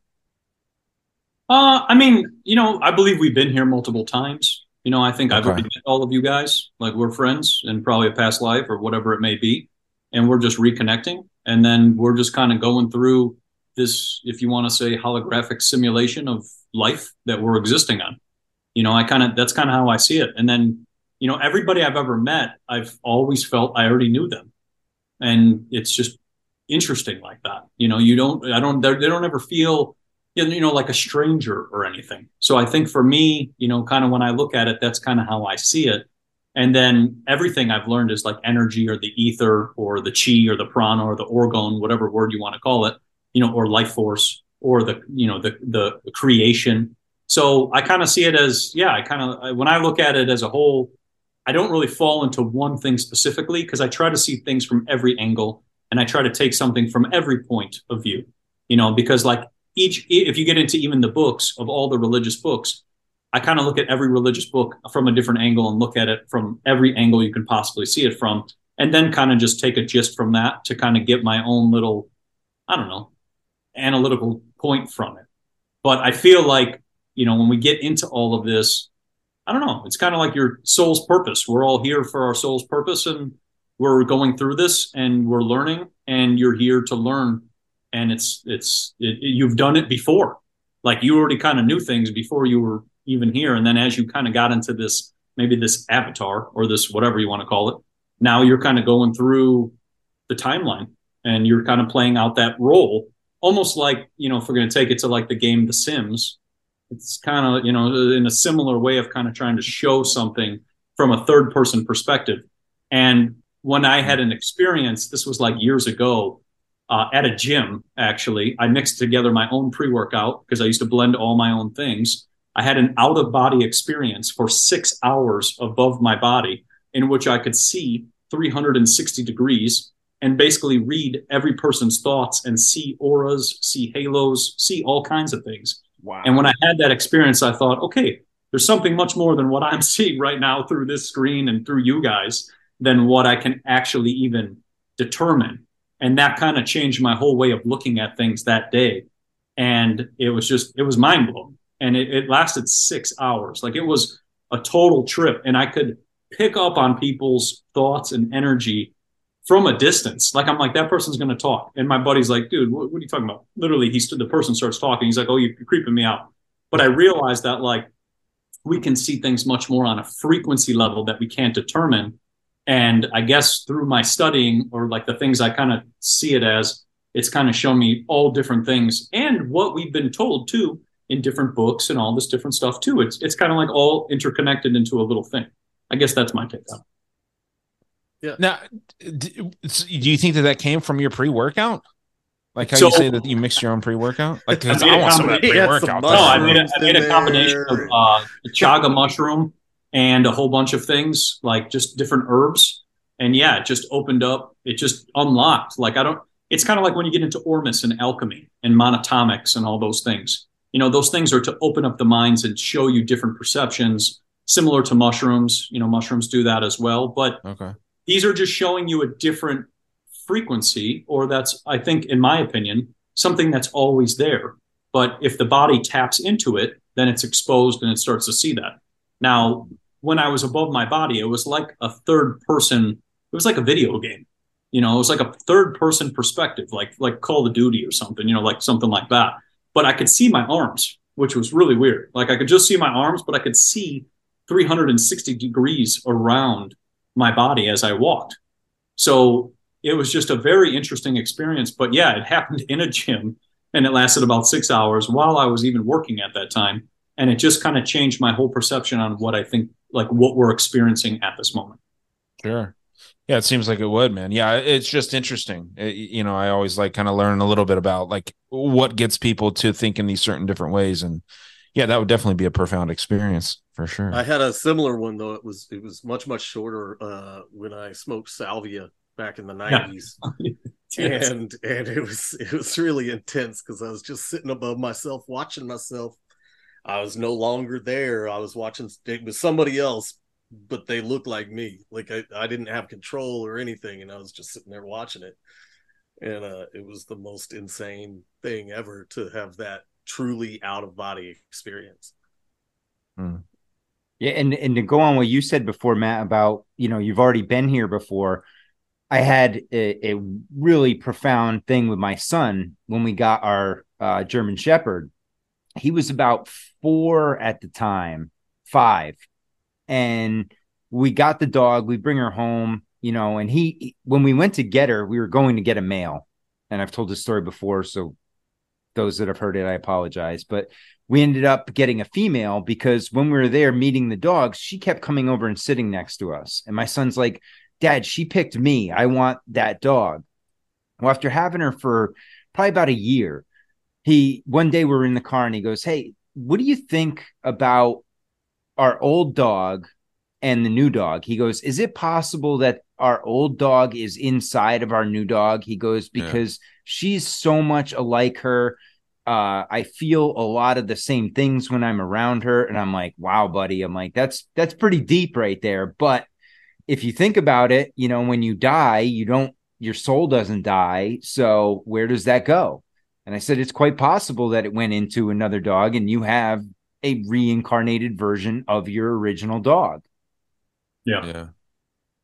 Uh, I mean, you know, I believe we've been here multiple times. You know, I think I've already met all of you guys. Like we're friends in probably a past life or whatever it may be, and we're just reconnecting, and then we're just kind of going through this, if you want to say, holographic simulation of life that we're existing on. You know, I kind of that's kind of how I see it. And then, you know, everybody I've ever met, I've always felt I already knew them, and it's just interesting like that. You know, you don't, I don't, they're- don't ever feel, you know, like a stranger or anything. So I think for me, you know, kind of when I look at it, that's kind of how I see it. And then everything I've learned is like energy or the ether or the chi or the prana or the orgone, whatever word you want to call it, you know, or life force or the, you know, the, the creation. So I kind of see it as, yeah, I kind of, when I look at it as a whole, I don't really fall into one thing specifically because I try to see things from every angle and I try to take something from every point of view, you know, because like each, if you get into even the books of all the religious books, I kind of look at every religious book from a different angle and look at it from every angle you can possibly see it from, and then kind of just take a gist from that to kind of get my own little, I don't know, analytical point from it. But I feel like, you know, when we get into all of this, I don't know, it's kind of like your soul's purpose. We're all here for our soul's purpose and we're going through this and we're learning and you're here to learn and it's it's it, you've done it before like you already kind of knew things before you were even here and then as you kind of got into this maybe this avatar or this whatever you want to call it now you're kind of going through the timeline and you're kind of playing out that role almost like you know if we're going to take it to like the game the sims it's kind of you know in a similar way of kind of trying to show something from a third person perspective. And when i had an experience this was like years ago uh, at a gym actually i mixed together my own pre-workout because i used to blend all my own things. I had an out of body experience for six hours above my body in which i could see 360 degrees and basically read every person's thoughts and see auras see halos see all kinds of things Wow. and when I had that experience, I thought, okay, there's something much more than what I'm [laughs] seeing right now through this screen and through you guys than what I can actually even determine. And that kind of changed my whole way of looking at things that day. And it was just, it was mind blowing. And it, it lasted six hours. Like it was a total trip. And I could pick up on people's thoughts and energy from a distance. Like I'm like, that person's going to talk. And my buddy's like, dude, what, what are you talking about? Literally, he stood, the person starts talking. He's like, oh, you're creeping me out. But I realized that like we can see things much more on a frequency level that we can't determine. And I guess through my studying or like the things I kind of see it as, it's kind of shown me all different things and what we've been told too in different books and all this different stuff too. It's it's kind of like all interconnected into a little thing. I guess that's my take on it. Yeah. Now, d- do you think that that came from your pre-workout? Like how So- you say that you mixed your own pre-workout? [laughs] Like, 'cause I made I a want some of that [laughs] pre-workout. No, I made a, I made a combination of uh, the chaga mushroom and a whole bunch of things, like just different herbs. And yeah, it just opened up. It just unlocked. Like I don't. It's kind of like when you get into Ormus and alchemy and monatomics and all those things. You know, those things are to open up the minds and show you different perceptions, similar to mushrooms. You know, mushrooms do that as well. But Okay. These are just showing you a different frequency, or that's, I think, in my opinion, something that's always there. But if the body taps into it, then it's exposed and it starts to see that. Now, when I was above my body, it was like a third person, it was like a video game. You know, it was like a third person perspective, like like Call of Duty or something, you know, like something like that. But I could see my arms, which was really weird. Like I could just see my arms, but I could see 360 degrees around my body as I walked. So it was just a very interesting experience. But yeah, it happened in a gym and it lasted about six hours while I was even working at that time. And it just kind of changed my whole perception on what I think, like what we're experiencing at this moment. Sure. Yeah, it seems like it would, man. Yeah, it's just interesting. It- you know, I always like kind of learn a little bit about like what gets people to think in these certain different ways, and yeah, that would definitely be a profound experience for sure. I had a similar one though. It was it was much much shorter uh, when I smoked salvia back in the [laughs] nineties, [laughs] Yes. and and it was it was really intense because I was just sitting above myself, watching myself. I was no longer there. I was watching it was somebody else, but they looked like me. Like I, I didn't have control or anything, and I was just sitting there watching it. And uh, it was the most insane thing ever to have that truly out of body experience. Yeah, and and to go on what you said before, Matt, about you know you've already been here before. I had a, a really profound thing with my son when we got our uh, German Shepherd. He was about four at the time, five, and we got the dog. We bring her home, you know, and he when we went to get her, we were going to get a male, and I've told this story before, so those that have heard it, I apologize. But we ended up getting a female because when we were there meeting the dogs, she kept coming over and sitting next to us. And my son's like, Dad, she picked me. I want that dog. Well, after having her for probably about a year, he one day we're in the car and he goes, Hey, what do you think about our old dog and the new dog? He goes, Is it possible that our old dog is inside of our new dog? He goes, Yeah. Because she's so much alike her. Uh, I feel a lot of the same things when I'm around her. And I'm like, wow, buddy. I'm like, that's that's pretty deep right there. But if you think about it, you know, when you die, you don't your soul doesn't die. So where does that go? And I said, it's quite possible that it went into another dog and you have a reincarnated version of your original dog. Yeah. Yeah.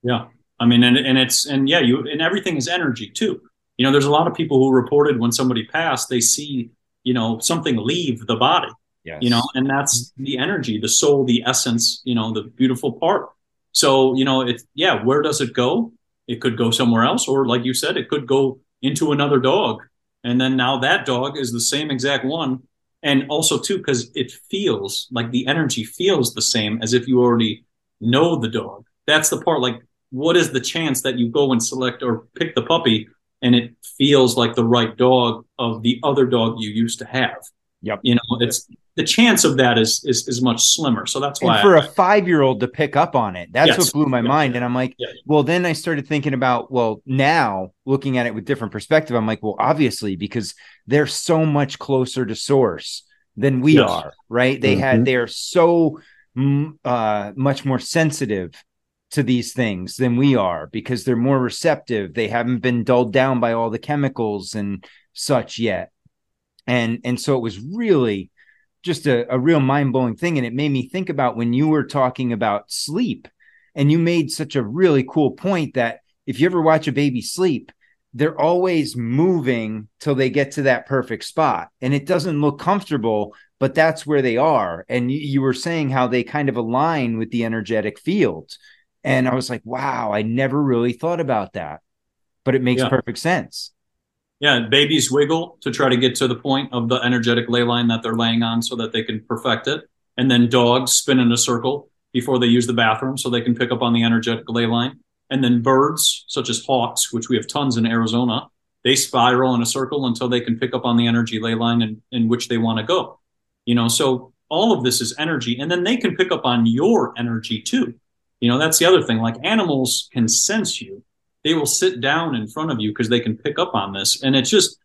Yeah. I mean, and, and it's, and yeah, you, and everything is energy too. You know, there's a lot of people who reported when somebody passed, they see, you know, something leave the body, Yes. you know, and that's the energy, the soul, the essence, you know, the beautiful part. So, you know, it's, yeah, where does it go? It could go somewhere else, or like you said, it could go into another dog. And then now that dog is the same exact one. And also, too, because it feels like the energy feels the same as if you already know the dog. That's the part. Like, what is the chance that you go and select or pick the puppy and it feels like the right dog of the other dog you used to have? Yep. You know, it's the chance of that is is, is much slimmer. So that's why and for I- a five year old to pick up on it, that's Yes. what blew my mind. And I'm like, Yeah. well, then I started thinking about, well, now looking at it with different perspective, I'm like, well, obviously, because they're so much closer to source than we Yes. are, right? They had, Mhm. they're so uh, much more sensitive to these things than we are because they're more receptive. They haven't been dulled down by all the chemicals and such yet. And, and so it was really, just a, a real mind-blowing thing and it made me think about when you were talking about sleep and you made such a really cool point that if you ever watch a baby sleep they're always moving till they get to that perfect spot and it doesn't look comfortable but that's where they are and you, you were saying how they kind of align with the energetic field and i was like wow i never really thought about that but it makes Yeah. perfect sense Yeah, babies wiggle to try to get to the point of the energetic ley line that they're laying on so that they can perfect it. And then dogs spin in a circle before they use the bathroom so they can pick up on the energetic ley line. And then birds, such as hawks, which we have tons in Arizona, they spiral in a circle until they can pick up on the energy ley line in, in which they want to go. You know, so all of this is energy. And then they can pick up on your energy too. You know, that's the other thing. Like animals can sense you they will sit down in front of you because they can pick up on this. And it's just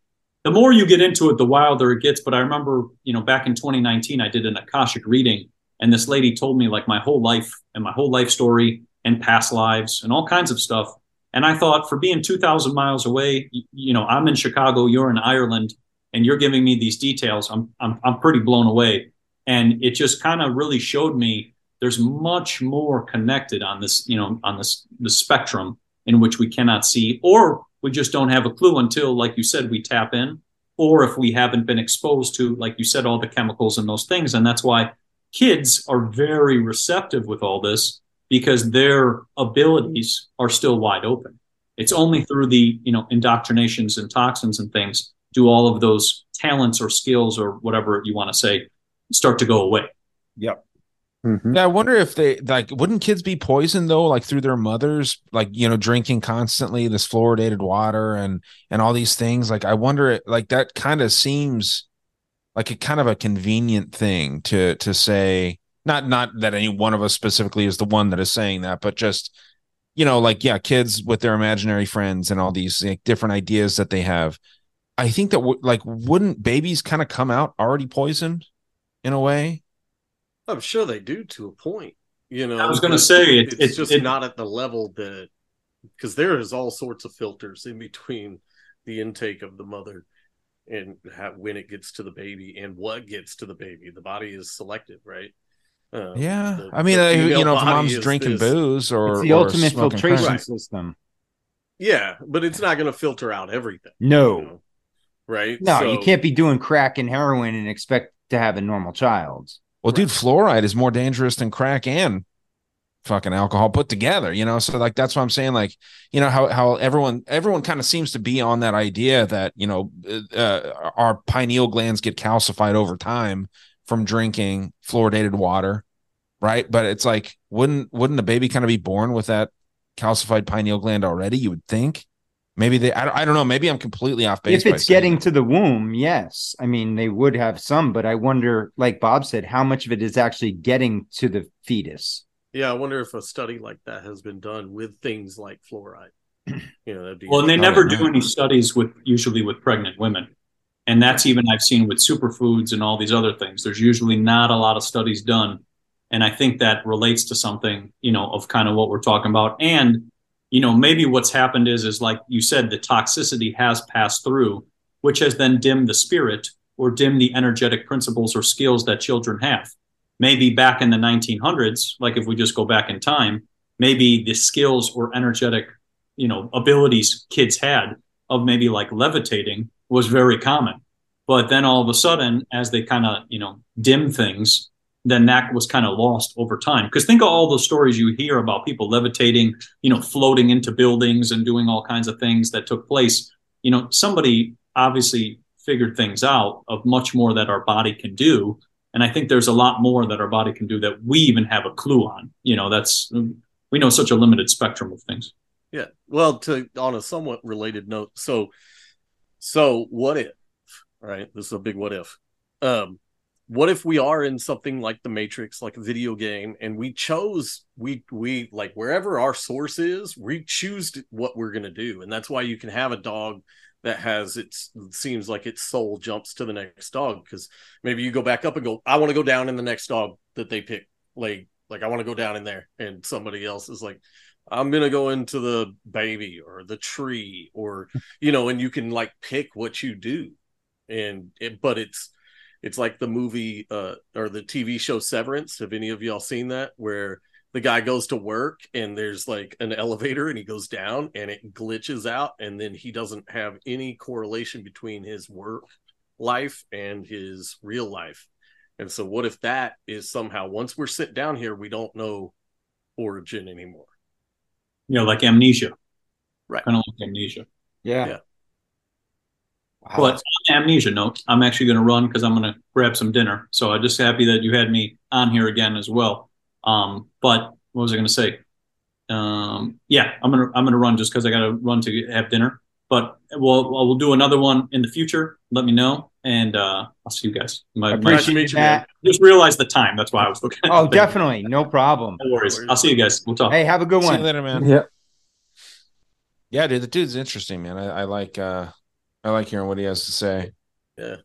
the more you get into it, the wilder it gets. But I remember, you know, back in 2019, I did an Akashic reading, and this lady told me like my whole life and my whole life story and past lives and all kinds of stuff. And I thought, for being 2,000 miles away, you, know, I'm in Chicago, you're in Ireland, and you're giving me these details. I'm I'm I'm pretty blown away. And it just kind of really showed me there's much more connected on this, you know, on this the spectrum in which we cannot see, or we just don't have a clue until, like you said, we tap in, or if we haven't been exposed to, like you said, all the chemicals and those things. And that's why kids are very receptive with all this because their abilities are still wide open. It's only through the, you know, indoctrinations and toxins and things do all of those talents or skills or whatever you want to say start to go away. Yep. Mhm. Yeah, I wonder if they like wouldn't kids be poisoned though, like through their mothers, like you know, drinking constantly this fluoridated water and and all these things. Like I wonder, like that kind of seems like a kind of a convenient thing to to say. Not not that any one of us specifically is the one that is saying that, but just you know, like yeah, kids with their imaginary friends and all these like, different ideas that they have. I think that w- like wouldn't babies kind of come out already poisoned in a way? I'm sure they do to a point. You know, I was gonna say, it- it's it- just it- not at the level that because there is all sorts of filters in between the intake of the mother and how, when it gets to the baby and what gets to the baby. The body is selective, right? Um, Yeah, the- I mean, the uh, you know, if mom's drinking this- booze or It's the or ultimate filtration crack. system. Yeah, but it's not going to filter out everything, No, right? no, So- you can't be doing crack and heroin and expect to have a normal child. Well, dude, fluoride is more dangerous than crack and fucking alcohol put together, you know? So like that's what I'm saying like, you know how how everyone everyone kind of seems to be on that idea that, you know, uh, our pineal glands get calcified over time from drinking fluoridated water, right? But it's like wouldn't wouldn't a baby kind of be born with that calcified pineal gland already, you would think? Maybe they I don't, I don't know, maybe I'm completely off base If it's saying getting to the womb, yes. I mean, they would have some, but I wonder, like Bob said, how much of it is actually getting to the fetus? Yeah, I wonder if a study like that has been done with things like fluoride. [clears throat] You know, that'd be Well, and they never do any studies with usually with pregnant women. And that's even I've seen with superfoods and all these other things. There's usually not a lot of studies done. And I think that relates to something, you know, of kind of what we're talking about. And, you know, maybe what's happened is is like you said, the toxicity has passed through, which has then dimmed the spirit or dimmed the energetic principles or skills that children have. Maybe back in the 1900s, like if we just go back in time, maybe the skills or energetic you know abilities kids had of maybe like levitating was very common but then all of a sudden as they kind of you know dim things then that was kind of lost over time because think of all the stories you hear about people levitating you know floating into buildings and doing all kinds of things that took place you know somebody obviously figured things out of much more that our body can do and i think there's a lot more that our body can do that we even have a clue on you know that's we know such a limited spectrum of things Yeah. Well, to on a somewhat related note, so so what if, right? This is a big what if. Um what if we are in something like the Matrix, like a video game, and we chose we we like wherever our source is, we choose what we're gonna do. And that's why you can have a dog that has its seems like its soul jumps to the next dog because maybe you go back up and go, I want to go down in the next dog that they pick. Like like I want to go down in there. And somebody else is like, I'm gonna go into the baby or the tree or you know, and you can like pick what you do, and it, but it's it's like the movie uh or the TV show Severance. Have any of y'all seen that where the guy goes to work and there's like an elevator and he goes down and it glitches out and then he doesn't have any correlation between his work life and his real life. And so what if that is somehow once we're sitting down here we don't know origin anymore. you know, like amnesia. Right. Kind of like amnesia. Yeah. Yeah. But on the amnesia note, I'm actually going to run because I'm going to grab some dinner. So I'm just happy that you had me on here again as well. Um, but what was I going to say? Um, yeah, I'm gonna I'm gonna run just because I got to run to have dinner. But we'll we'll do another one in the future. Let me know, and uh, I'll see you guys. My, my- Appreciate that. just realized the time. That's why I was looking. Oh, definitely. No problem. No worries. I'll see you guys. We'll talk. Hey, have a good See one. you later, man. Yeah. Yeah, dude, the dude's interesting, man. I, I like uh I like hearing what he has to say. Yeah.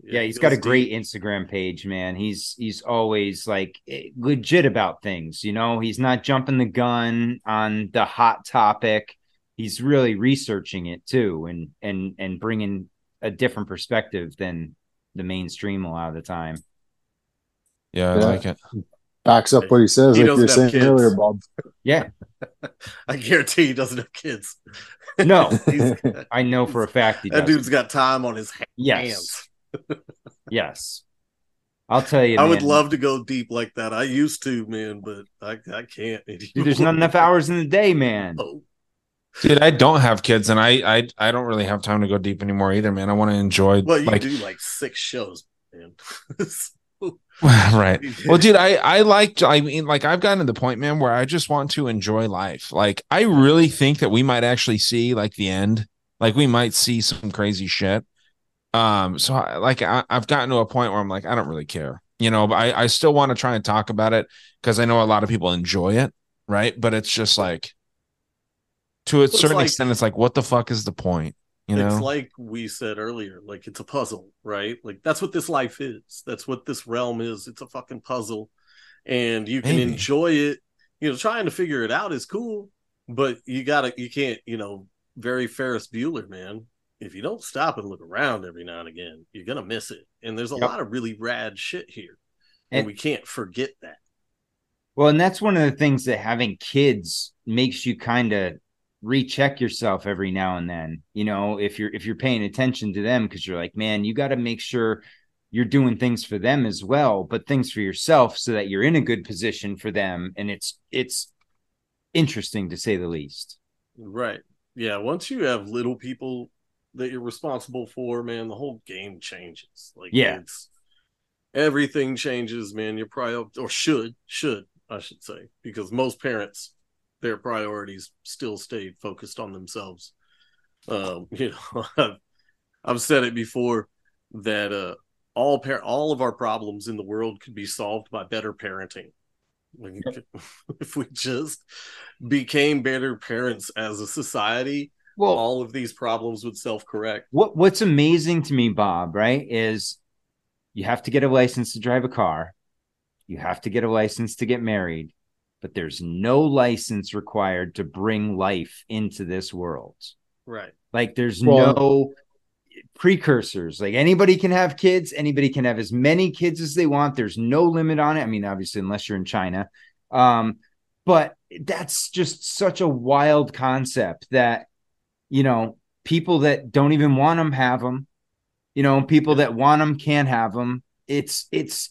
Yeah, he's got a goes great. Instagram page, man. He's he's always like legit about things, you know. He's not jumping the gun on the hot topic. He's really researching it too, and and and bringing a different perspective than the mainstream a lot of the time. Yeah, I Yeah. like it. Backs up what he says, He like you were doesn't have saying kids. earlier, Bob. Yeah, [laughs] I guarantee he doesn't have kids. no, [laughs] He's- [laughs] I know for a fact he that does. dude's got time on his ha- Yes. hands. Yes, I'll tell you. I would love to go deep like that. I used to, man, but I, I can't. Dude, there's not enough hours in the day, man. Oh, Dude, I don't have kids and I I I don't really have time to go deep anymore either, man. I want to enjoy well, you like do like six shows, man. [laughs] right. Well, [laughs] dude, I I like I mean like I've gotten to the point, man, where I just want to enjoy life. Like I really think that we might actually see like the end. Like we might see some crazy shit. Um, so I, like I, I've gotten to a point where I'm like, I don't really care, you know, but I, I still want to try and talk about it because I know a lot of people enjoy it, right? But it's just like to a It's certain like- extent, it's like, what the fuck is the point? You know? it's like we said earlier, like it's a puzzle, right? Like that's what this life is. That's what this realm is. It's a fucking puzzle. And you can Maybe. enjoy it. You know, trying to figure it out is cool, but you gotta you can't, you know, very Ferris Bueller, man. If you don't stop and look around every now and again, you're gonna miss it. And there's a Yep. lot of really rad shit here. And, And- we can't forget that. Well, and that's one of the things that having kids makes you kind of recheck yourself every now and then. You know, if you're if you're paying attention to them because you're like, man, you got to make sure you're doing things for them as well, but things for yourself so that you're in a good position for them and it's it's interesting to say the least. Right. Yeah. Once you have little people that you're responsible for, man, the whole game changes. Like, Yeah. it's everything changes, man. Your prior or should should I should say because most parents their priorities still stay focused on themselves. Um, [laughs] you know, I've, I've said it before that uh all par- all of our problems in the world could be solved by better parenting. Like, [laughs] if we just became better parents as a society, well, all of these problems would self-correct. What what's amazing to me, Bob, right, is you have to get a license to drive a car. You have to get a license to get married, but there's no license required to bring life into this world. Right. Like there's Well- no precursors. Like anybody can have kids, anybody can have as many kids as they want. There's no limit on it. I mean, obviously, unless you're in China. Um, but that's just such a wild concept that you know people that don't even want them have them. You know, people that want them can't have them. It's it's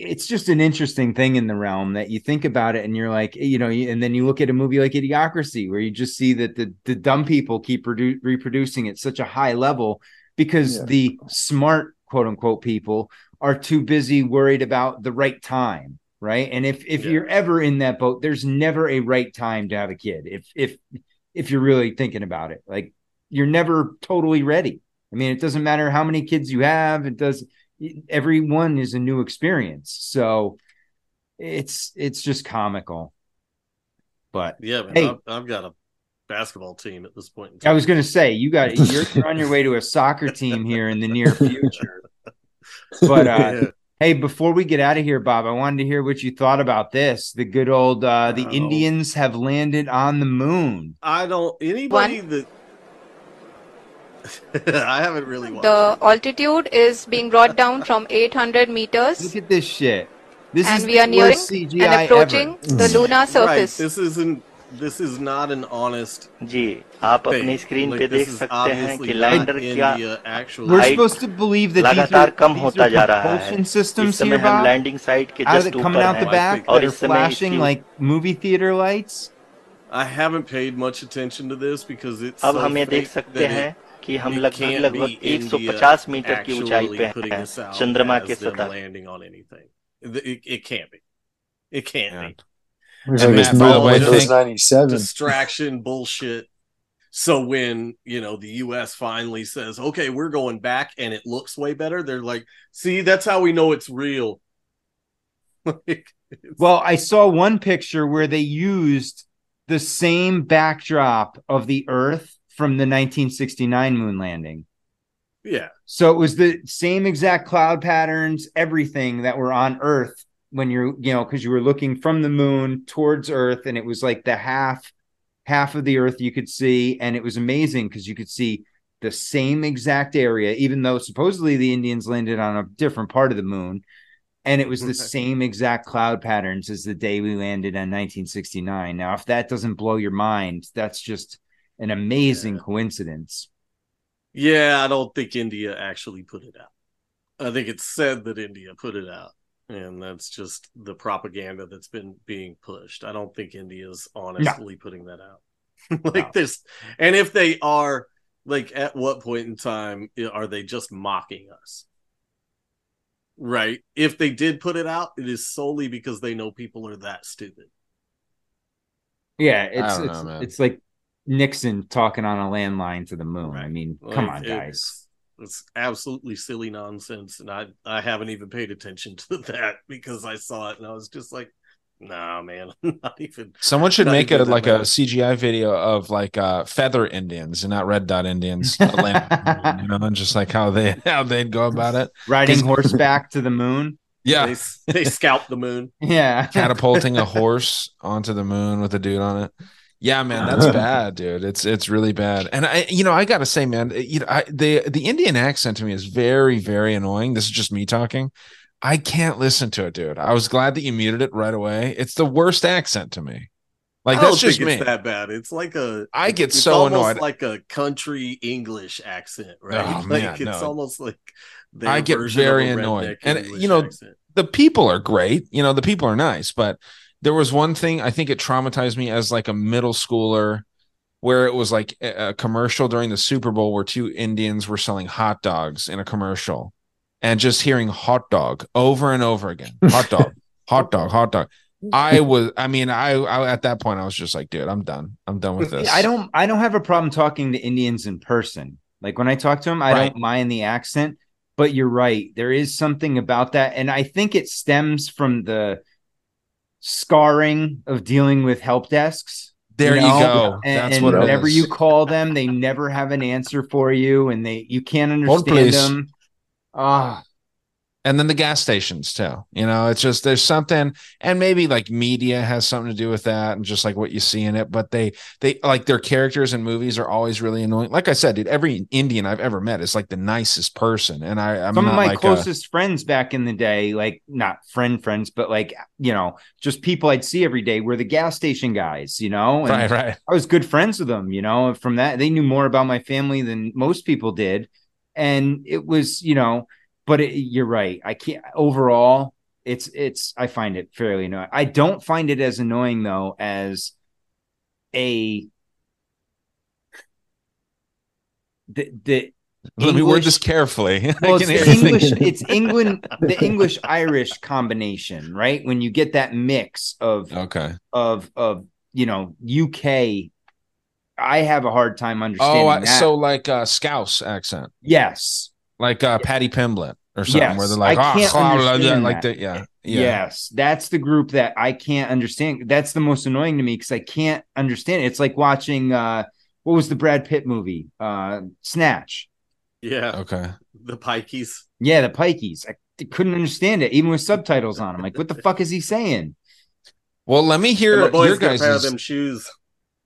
it's just an interesting thing in the realm that you think about it and you're like, you know, and then you look at a movie like Idiocracy where you just see that the the dumb people keep produ- reproducing at such a high level because Yeah. the smart quote unquote people are too busy worried about the right time, right? And if if you're ever in that boat, there's never a right time to have a kid. If if if you're really thinking about it, like you're never totally ready. I mean, it doesn't matter how many kids you have. It does. Everyone is a new experience, so it's it's just comical. But Yeah, man, hey, I've, I've got a basketball team at this point in I was going to say you got you're, [laughs] you're on your way to a soccer team here in the near future. But uh, [laughs] Yeah. hey, before we get out of here, Bob, I wanted to hear what you thought about this. The good old uh, the Oh. Indians have landed on the moon. I don't anybody that [laughs] I haven't really watched. The altitude is being brought down from 800 meters, Look at this shit. This and is we the are nearing worst CGI and approaching ever. the lunar Right, surface. this isn't this is not an honest जी आप thing. अपनी screen Like, पे this देख is सकते हैं obviously कि not lander क्या India actually. We're height supposed to believe that these लगातार are, come these होता are जा रहा है propulsion systems इस समय here, हम Bob? लैंडिंग साइट के Out of just the, coming ऊपर out the हैं back और that are इस समय flashing इसकी- like movie theater lights. I haven't paid much attention to this because it's अब so हम ये देख fake सकते that हैं it, कि हम it लगभग can't लगभग be India 150 मीटर की ऊंचाई actually पे putting हैं this out चंद्रमा के as them सतह landing on anything. It, it, it can't be. It can't be. Looks And like it's that's moved all like just those 97. distraction bullshit. So when you know the U.S. finally says, "Okay, we're going back," and it looks way better, they're like, "See, that's how we know it's real." [laughs] like, Well, I saw one picture where they used the same backdrop of the Earth from the 1969 moon landing. yeah, So it was the same exact cloud patterns, everything that were on Earth when you're, you know, because you were looking from the moon towards Earth, and it was like the half half of the Earth you could see, and it was amazing because you could see the same exact area, even though supposedly the Indians landed on a different part of the moon. And it was the same exact cloud patterns as the day we landed on 1969. Now, if that doesn't blow your mind, that's just an amazing coincidence. yeah. I don't think India actually put it out. I think it's said that India put it out, and that's just the propaganda that's been being pushed. I don't think India's honestly putting that out. [laughs] like this, and if they are, like, at what point in time are they just mocking us? Right. If they did put it out, it is solely because they know people are that stupid. Yeah, it's don't know, it's, it's like Nixon talking on a landline to the moon. I mean, come Like, on, guys. It's, it's absolutely silly nonsense, and I I haven't even paid attention [laughs] to that because I saw it and I was just like, nah, man, [laughs] not even. Someone should make a even that like a. CGI video of like uh feather Indians and not red dot Indians, [laughs] you know, and just like how they how they'd go about it. riding horseback to the moon. Yeah. They, they scalp the moon. Yeah. catapulting a horse onto the moon with a dude on it. Yeah, man, that's [laughs] bad, dude. It's it's really bad. And I, you know, I gotta say, man, eh, you know, I, the the Indian accent to me is very, very annoying. This is just me talking. I can't listen to it, dude. I was glad that you muted it right away. It's the worst accent to me. Like I that's just me. that bad. It's like a. I get it's so almost annoyed. Like a country English accent, oh, right? Oh, [laughs] like man, it's no. almost like I get very annoyed. And English you know, accent. the people are great. You know, the people are nice, but there was one thing I think it traumatized me as like a middle schooler where it was like a, commercial during the Super Bowl where two Indians were selling hot dogs in a commercial and just hearing hot dog over and over again. [laughs] Hot dog, hot dog, hot dog. I was I mean, I, I at that point I was just like, dude, I'm done. I'm done with this. I don't I don't have a problem talking to Indians in person. Like when I talk to them, I Right. don't mind the accent, but you're right. There is something about that and I think it stems from the scarring of dealing with help desks. There you go. And, That's and what is. you call them, they never have an answer for you and they you can't understand them. Ah, and then the gas stations too you know it's just there's something and maybe like media has something to do with that and just like what you see in it but they they like their characters in movies are always really annoying like i said dude every indian i've ever met is like the nicest person and i i'm some of my like a- closest friends back in the day, like not friend friends, but like you know, just people I'd see every day were the gas station guys, you know. And Right, right. I was good friends with them, you know. From that, they knew more about my family than most people did, and it was, you know. But it, you're right. I can't overall. It's it's. I find it fairly annoying. I don't find it as annoying though as a the the let me word this carefully [laughs] well, it's can hear the you English. It's England. The English Irish combination, right? When you get that mix of okay of of you know UK, I have a hard time understanding oh I, so like uh scouse accent yes, like uh Paddy Pimblett or something yes, where they're like I oh, can't blah, blah, blah, understand like the yeah yeah Yes, that's the group that I can't understand. That's the most annoying to me because I can't understand it. It's like watching uh what was the Brad Pitt movie? Uh Snatch. Yeah. Okay. The pikeys. Yeah, the Pikeys. I couldn't understand it, even with subtitles on. I'm like, what the [laughs] fuck is he saying? well let me hear boys your got pair of guys them shoes.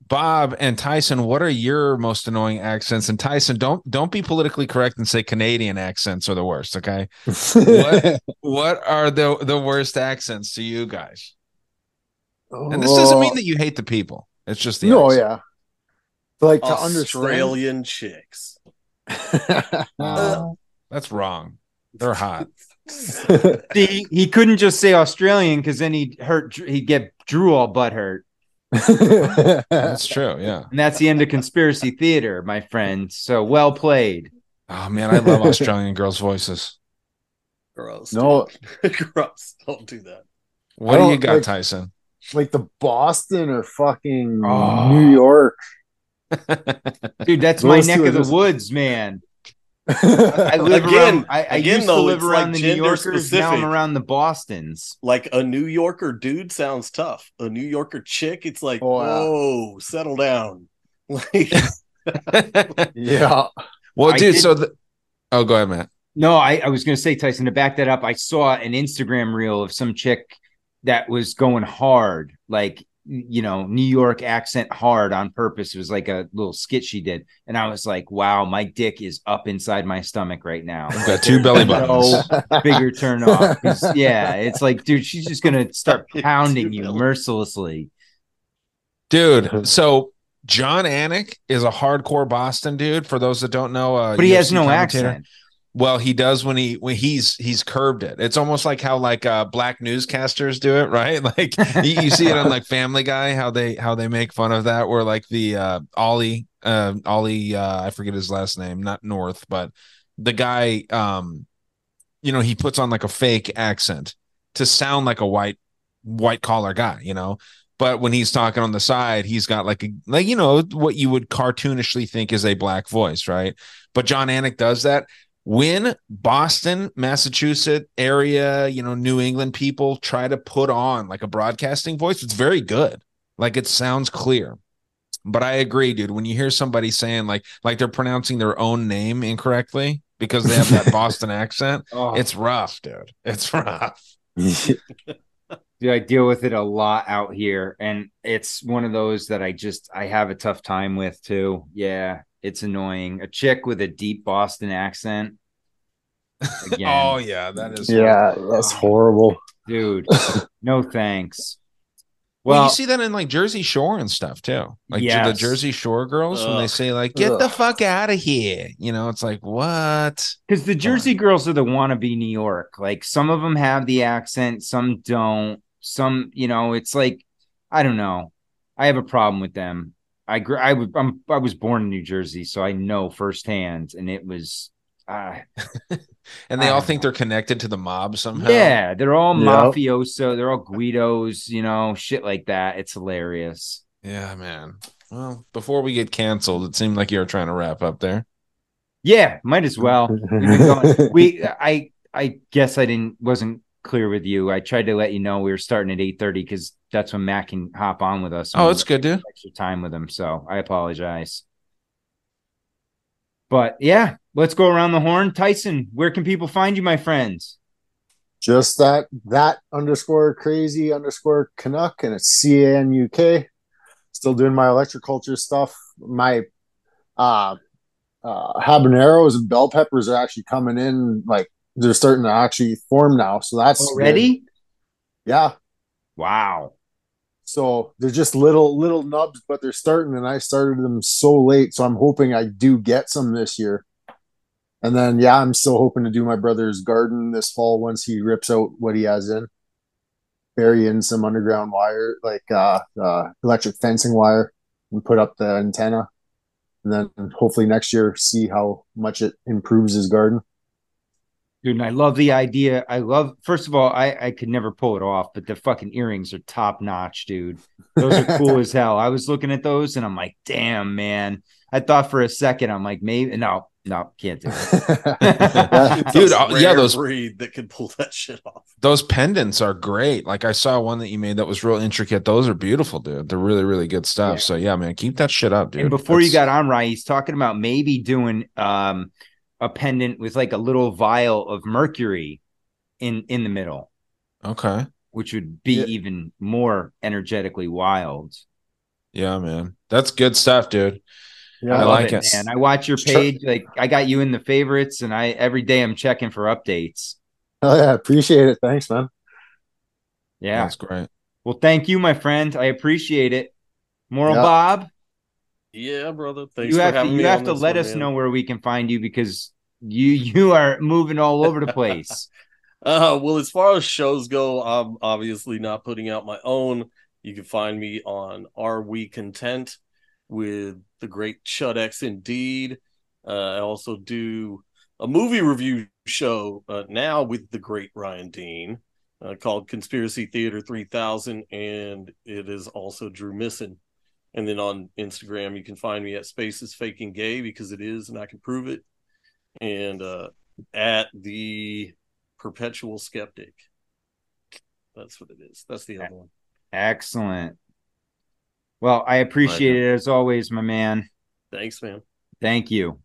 Bob and Tyson, what are your most annoying accents? And Tyson, don't don't be politically correct and say Canadian accents are the worst. Okay, what [laughs] what are the the worst accents to you guys? And this doesn't mean that you hate the people. It's just the no, accent. yeah. Like to understand. Australian chicks. [laughs] Uh, that's wrong. They're hot. [laughs] See, he couldn't just say Australian because then he'd hurt. He'd get Drew all butt hurt, That's [laughs] true. Yeah. and that's the end of conspiracy theater, my friend. So well played. Oh man, I love [laughs] Australian girls' voices. Girls. No. Gross. [laughs] Don't do that. What I do you don't got, like- Tyson? like the Boston or fucking Oh. New York. Dude, that's my neck of the just- woods, man. I [laughs] live Again- around. I, I again, used though, to live it's around like the New gender Yorkers. Now I'm specific. around the Boston's. Like a New Yorker dude sounds tough. A New Yorker chick, it's like, Oh, yeah. whoa, settle down. [laughs] Like, Yeah. Well, I dude. did- So the oh, go ahead, Matt. No, I, I was going to say, Tyson, to back that up, I saw an Instagram reel of some chick that was going hard, like, you know, New York accent hard on purpose. It was like a little skit she did. And I was like, wow, my dick is up inside my stomach right now. I've got two belly [laughs] buttons. No bigger turn off. [laughs] Yeah, it's like, dude, she's just going to start [laughs] pounding you mercilessly. dude. So Jon Anik is a hardcore Boston dude. For those that don't know, uh, But he has no accent. Well, he does when he when he's he's curved it. It's almost like how like uh black newscasters do it, [laughs] right? Like you, you see it on like Family Guy how they how they make fun of that. Where like the uh Ollie uh Ollie uh I forget his last name, not North, but the guy um you know, he puts on like a fake accent to sound like a white white collar guy, you know. But when he's talking on the side, he's got like a like you know what you would cartoonishly think is a black voice, right? But Jon Anik does that. When Boston, Massachusetts area, you know, New England people try to put on like a broadcasting voice, it's very good. Like it sounds clear. But I agree, dude. When you hear somebody saying like like they're pronouncing their own name incorrectly because they have that [laughs] Boston accent, Oh. it's rough, dude. It's rough. [laughs] Dude, I deal with it a lot out here, and it's one of those that I just I have a tough time with too. Yeah, it's annoying. A chick with a deep Boston accent. Again, [laughs] Oh yeah, that is Yeah, that's horrible. dude. [laughs] No thanks. Well, Well, you see that in like Jersey Shore and stuff too. Like the Jersey Shore girls when they say like "Get the fuck out of here," you know, it's like what? because the Jersey girls are the wannabe New York. Like some of them have the accent, some don't. Some, you know, it's like I don't know. I have a problem with them. I grew. I was I'm, I was born in New Jersey, so I know firsthand, and it was. Uh, [laughs] And they all I- think they're connected to the mob somehow. Yeah, they're all Yep. mafioso. They're all Guidos, you know, shit like that. It's hilarious. Yeah, man. Well, before we get canceled, it seemed like you were trying to wrap up there. Yeah, might as well. [laughs] We've been going- we, I, I guess I didn't wasn't clear with you. I tried to let you know we were starting at eight thirty because that's when Matt can hop on with us. Oh, We it's good, dude. Extra time with him, so I apologize. But yeah, let's go around the horn. Tyson, where can people find you, my friends? Just that that underscore crazy underscore Canuck, and it's C A N U K. Still doing my electric culture stuff. My uh, uh, habaneros and bell peppers are actually coming in. Like they're starting to actually form now. So that's good. Already? Yeah. Wow. So they're just little little nubs, but they're starting, and I started them so late. So I'm hoping I do get some this year. And then yeah, I'm still hoping to do my brother's garden this fall once he rips out what he has in. Bury in some underground wire, like uh, uh electric fencing wire, and put up the antenna. And then hopefully next year see how much it improves his garden. Dude, and I love the idea. I love, first of all, I, I could never pull it off, but the fucking earrings are top notch, dude. Those are cool as hell. I was looking at those and I'm like, damn, man. I thought for a second, I'm like, maybe, no, no, can't do it. [laughs] Dude, uh, yeah, those breed that can pull that shit off. those pendants are great. Like I saw one that you made that was real intricate. Those are beautiful, dude. They're really, really good stuff. So yeah, man, keep that shit up, dude. and before you got on, Ryan, he's talking about maybe doing um a pendant with like a little vial of mercury in in the middle, okay, which would be even more energetically wild. yeah, man, that's good stuff, dude. I, I like it, it. man. I watch your page. Like I got you in the favorites, and I every day I'm checking for updates. Oh yeah, appreciate it. Thanks, man. Yeah, That's great. Well, thank you, my friend. I appreciate it. Moral Yeah. Bob, Yeah, brother. Thanks you for have to you have to let one, us man. know where we can find you because you [laughs] you are moving all over the place. [laughs] Uh, well, as far as shows go, I'm obviously not putting out my own. You can find me on Are We Content with the great Chud X Indeed. Uh, I also do a movie review show uh, now with the great Ryan Dean uh, called Conspiracy Theater 3000, and it is also Drew Misson. And then on Instagram, you can find me at Spaces Faking Gay because it is, and I can prove it. And uh, at the Perpetual Skeptic. That's what it is. That's the other one. Excellent. Well, I appreciate it as always, my man. Thanks, man. Thank you.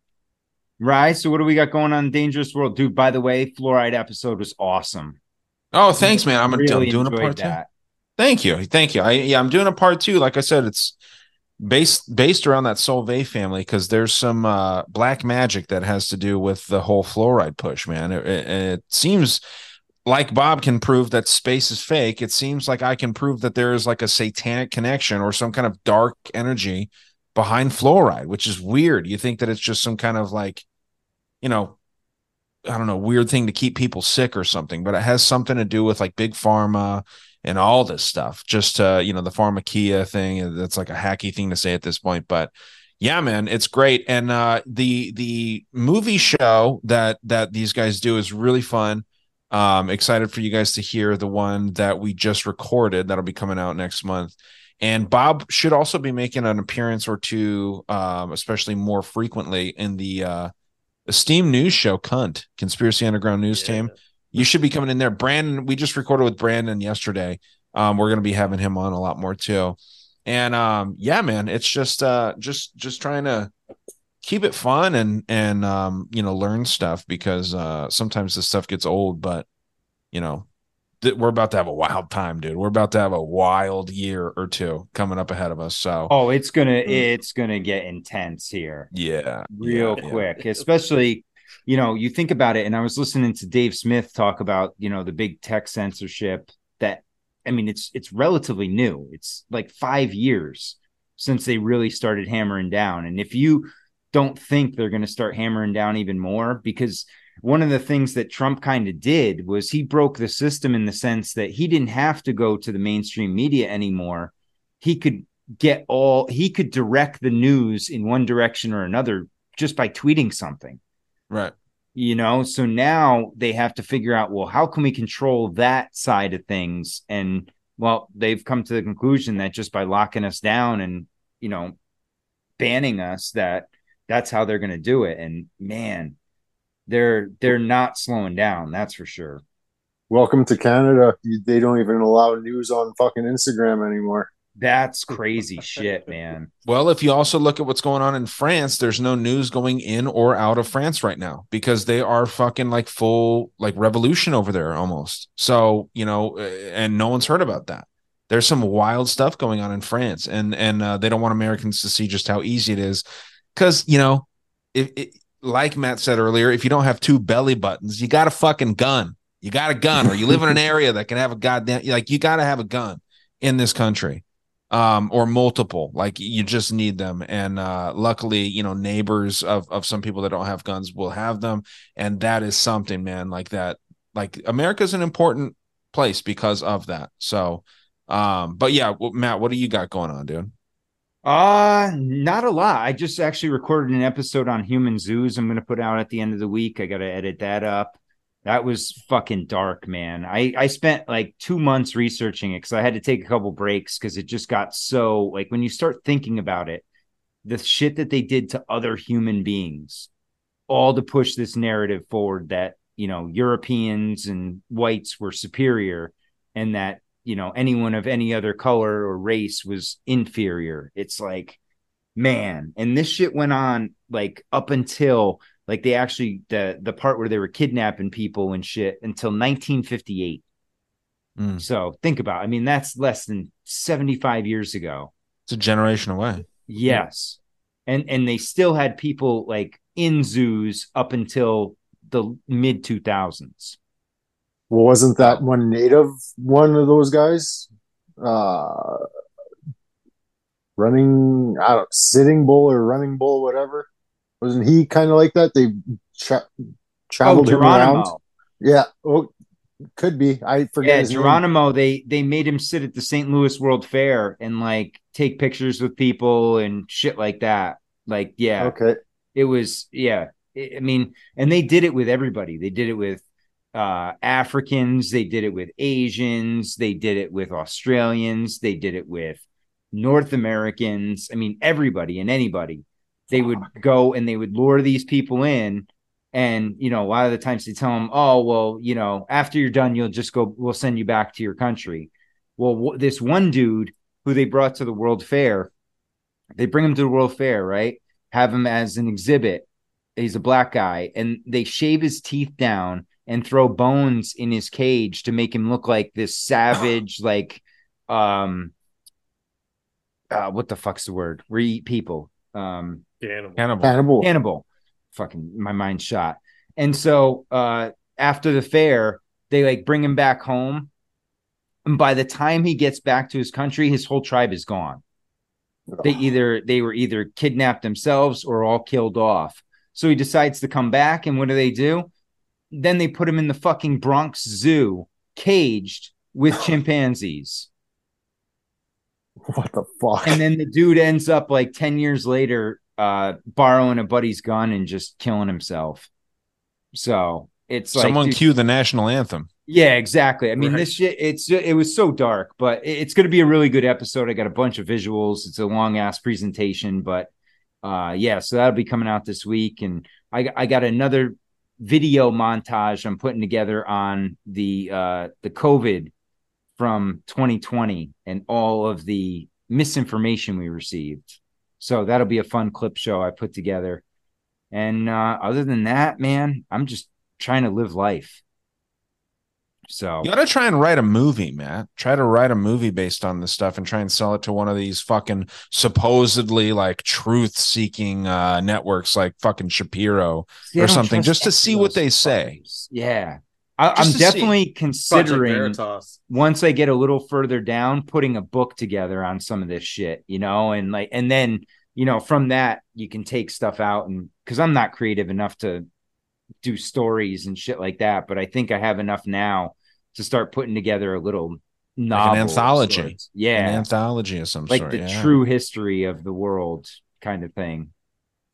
Right. so what do we got going on in Dangerous World? Dude, by the way, fluoride episode was awesome. Oh, thanks, man. I'm, Really I'm doing a enjoyed part two. that. Thank you, thank you. I yeah, I'm doing a part two. Like I said, it's based based around that Solvay family because there's some uh, black magic that has to do with the whole fluoride push, man. It, it, it seems like Bob can prove that space is fake. It seems like I can prove that there is like a satanic connection or some kind of dark energy behind fluoride, which is weird. You think that it's just some kind of like, you know, I don't know, weird thing to keep people sick or something, but it has something to do with like big pharma and all this stuff. Just uh, you know, the pharmakeia thing. That's like a hacky thing to say at this point, but yeah, man, it's great. And uh the the movie show that that these guys do is really fun. Um, excited for you guys to hear the one that we just recorded that'll be coming out next month. And Bob should also be making an appearance or two, um, especially more frequently in the uh, esteemed news show, Cunt Conspiracy Underground News Team. You should be coming in there. Brandon, we just recorded with Brandon yesterday. Um, we're gonna be having him on a lot more too. And um, yeah, man, it's just uh, just just trying to keep it fun and and um, you know learn stuff because uh, sometimes this stuff gets old, but you know th- we're about to have a wild time, dude. We're about to have a wild year or two coming up ahead of us. So Oh, it's gonna it's gonna get intense here. yeah, real yeah, yeah. quick, especially you know you think about it. And I was listening to Dave Smith talk about you know the big tech censorship that I mean it's it's relatively new. It's like five years since they really started hammering down. And if you don't think they're going to start hammering down even more, because one of the things that Trump kind of did was he broke the system in the sense that he didn't have to go to the mainstream media anymore. He could get all he could direct the news in one direction or another just by tweeting something right you know so now they have to figure out well how can we control that side of things and well they've come to the conclusion that just by locking us down and you know banning us that that's how they're going to do it and man they're they're not slowing down that's for sure Welcome to Canada. They don't even allow news on fucking Instagram anymore. That's crazy shit man [laughs] Well, if you also look at what's going on in France, there's no news going in or out of France right now because they are fucking like full like revolution over there almost. So, you know, uh, and no one's heard about that. There's some wild stuff going on in France and and uh, they don't want Americans to see just how easy it is cuz, you know, if it, like Matt said earlier, if you don't have two belly buttons, you got a fucking gun. You got a gun or you live in an [laughs] area that can have a goddamn like you got to have a gun in this country um or multiple like you just need them and uh luckily you know neighbors of of some people that don't have guns will have them and that is something man like that like america's an important place because of that so um but yeah well, matt what do you got going on dude Uh, not a lot. I just actually recorded an episode on human zoos. I'm going to put out at the end of the week. I got to edit that up. That was fucking dark, man. I I spent like two months researching it because I had to take a couple breaks because it just got so like when you start thinking about it, the shit that they did to other human beings, all to push this narrative forward that you know Europeans and whites were superior, and that you know anyone of any other color or race was inferior. It's like, man, and this shit went on like up until like they actually the the part where they were kidnapping people and shit until 1958. Mm. So think about, it. I mean, that's less than 75 years ago. it's a generation away Yes. And and they still had people like in zoos up until the mid 2000s. Well, wasn't that one native one of those guys? Uh, running, I don't sitting bull or running bull, whatever. Wasn't he kind of like that? They tra- traveled him around. Oh, Yeah, oh, could be. I forget. Yeah, his name. Geronimo, they they made him sit at the St. Louis World Fair and like take pictures with people and shit like that. Like, yeah. Okay. It was yeah. I I mean, and they did it with everybody. They did it with uh Africans, they did it with Asians, they did it with Australians, they did it with North Americans. I mean, everybody and anybody. They would go and they would lure these people in. And you know a lot of the times they tell them oh well you know after you're done you'll just go we'll send you back to your country. Well w- this one dude who they brought to the world fair they bring him to the world fair right? Have him as an exhibit. He's a black guy. And they shave his teeth down and throw bones in his cage to make him look like this savage [coughs] like um uh, what the fuck's the word? Where you eat people. Um Cannibal. Cannibal. Cannibal. Cannibal. Fucking my mind shot. And so uh after the fair, they like bring him back home. And by the time he gets back to his country, his whole tribe is gone. They either they were either kidnapped themselves or all killed off. So he decides to come back, and what do they do? Then they put him in the fucking Bronx Zoo, caged with [laughs] chimpanzees. What the fuck? And then the dude ends up like 10 years later uh borrowing a buddy's gun and just killing himself. So it's like Someone dude, cue the national anthem. Yeah, exactly. I mean, Right. this shit, it's it was so dark, but it's going to be a really good episode. I got a bunch of visuals. It's a long ass presentation, but uh, yeah, so that'll be coming out this week, and I I got another video montage I'm putting together on the uh the COVID from 2020 and all of the misinformation we received. So that'll be a fun clip show I put together. And uh, other than that, man, I'm just trying to live life. So You got to try and write a movie, Matt. Try to write a movie based on this stuff and try and sell it to one of these fucking supposedly like truth seeking uh, networks like fucking Shapiro See, or something just to see what they say. Yeah. I, Just I'm to see. definitely considering once I get a little further down, putting a book together on some of this shit, you know, and like, and then, you know, from that, you can take stuff out and because I'm not creative enough to do stories and shit like that, but I think I have enough now to start putting together a little novel, Like an anthology. Yeah. An anthology of some like sort. the yeah. true history of the world kind of thing.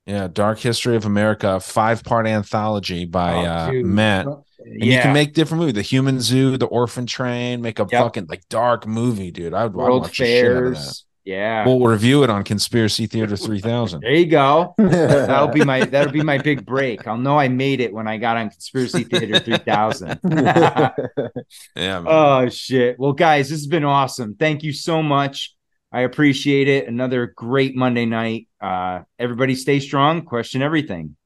Yeah, Dark History of America, five part anthology by Oh, uh. Matt. And you can make different movies. The Human Zoo, The Orphan Train, make a Yep. fucking like dark movie, dude. I would I'd World watch the shit that. fairs. Yeah. We'll review it on Conspiracy Theater [laughs] 3000. There you go. [laughs] that'll be my that'll be my big break. I'll know I made it when I got on Conspiracy Theater 3000. [laughs] yeah, man. oh shit. Well, guys, this has been awesome. Thank you so much. I appreciate it. Another great Monday night. Uh, everybody stay strong. Question everything.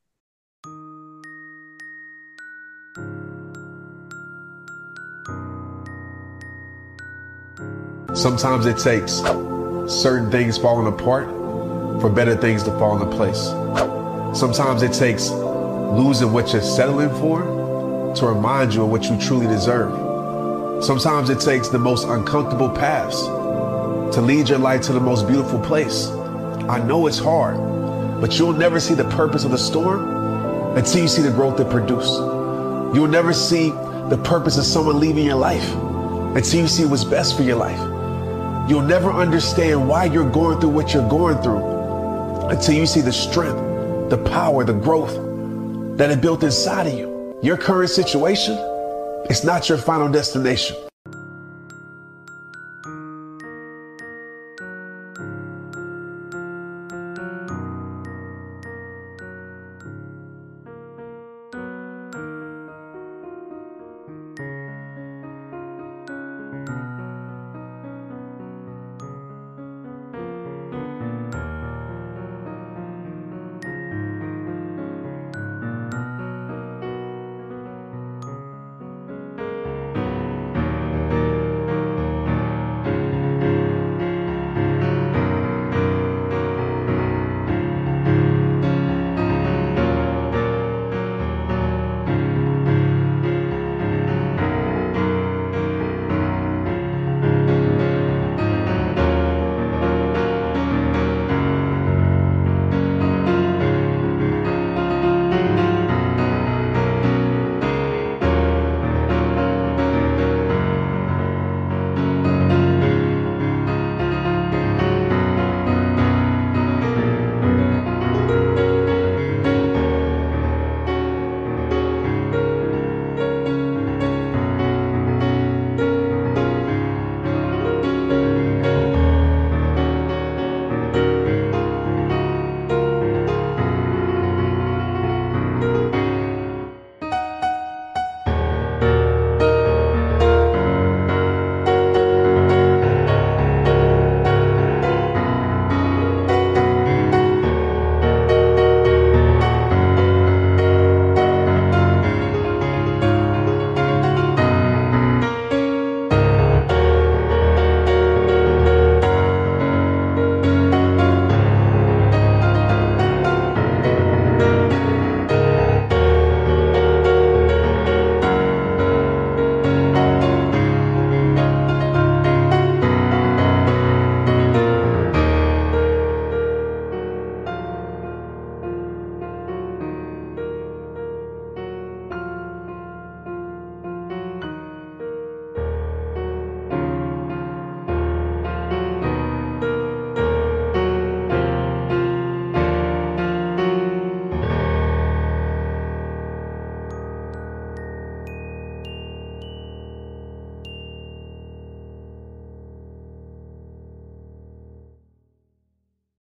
Sometimes it takes certain things falling apart for better things to fall into place. Sometimes it takes losing what you're settling for to remind you of what you truly deserve. Sometimes it takes the most uncomfortable paths to lead your life to the most beautiful place. I know it's hard, but you'll never see the purpose of the storm until you see the growth it produced. You'll never see the purpose of someone leaving your life until you see what's best for your life. You'll never understand why you're going through what you're going through until you see the strength, the power, the growth that it built inside of you. Your current situation is not your final destination.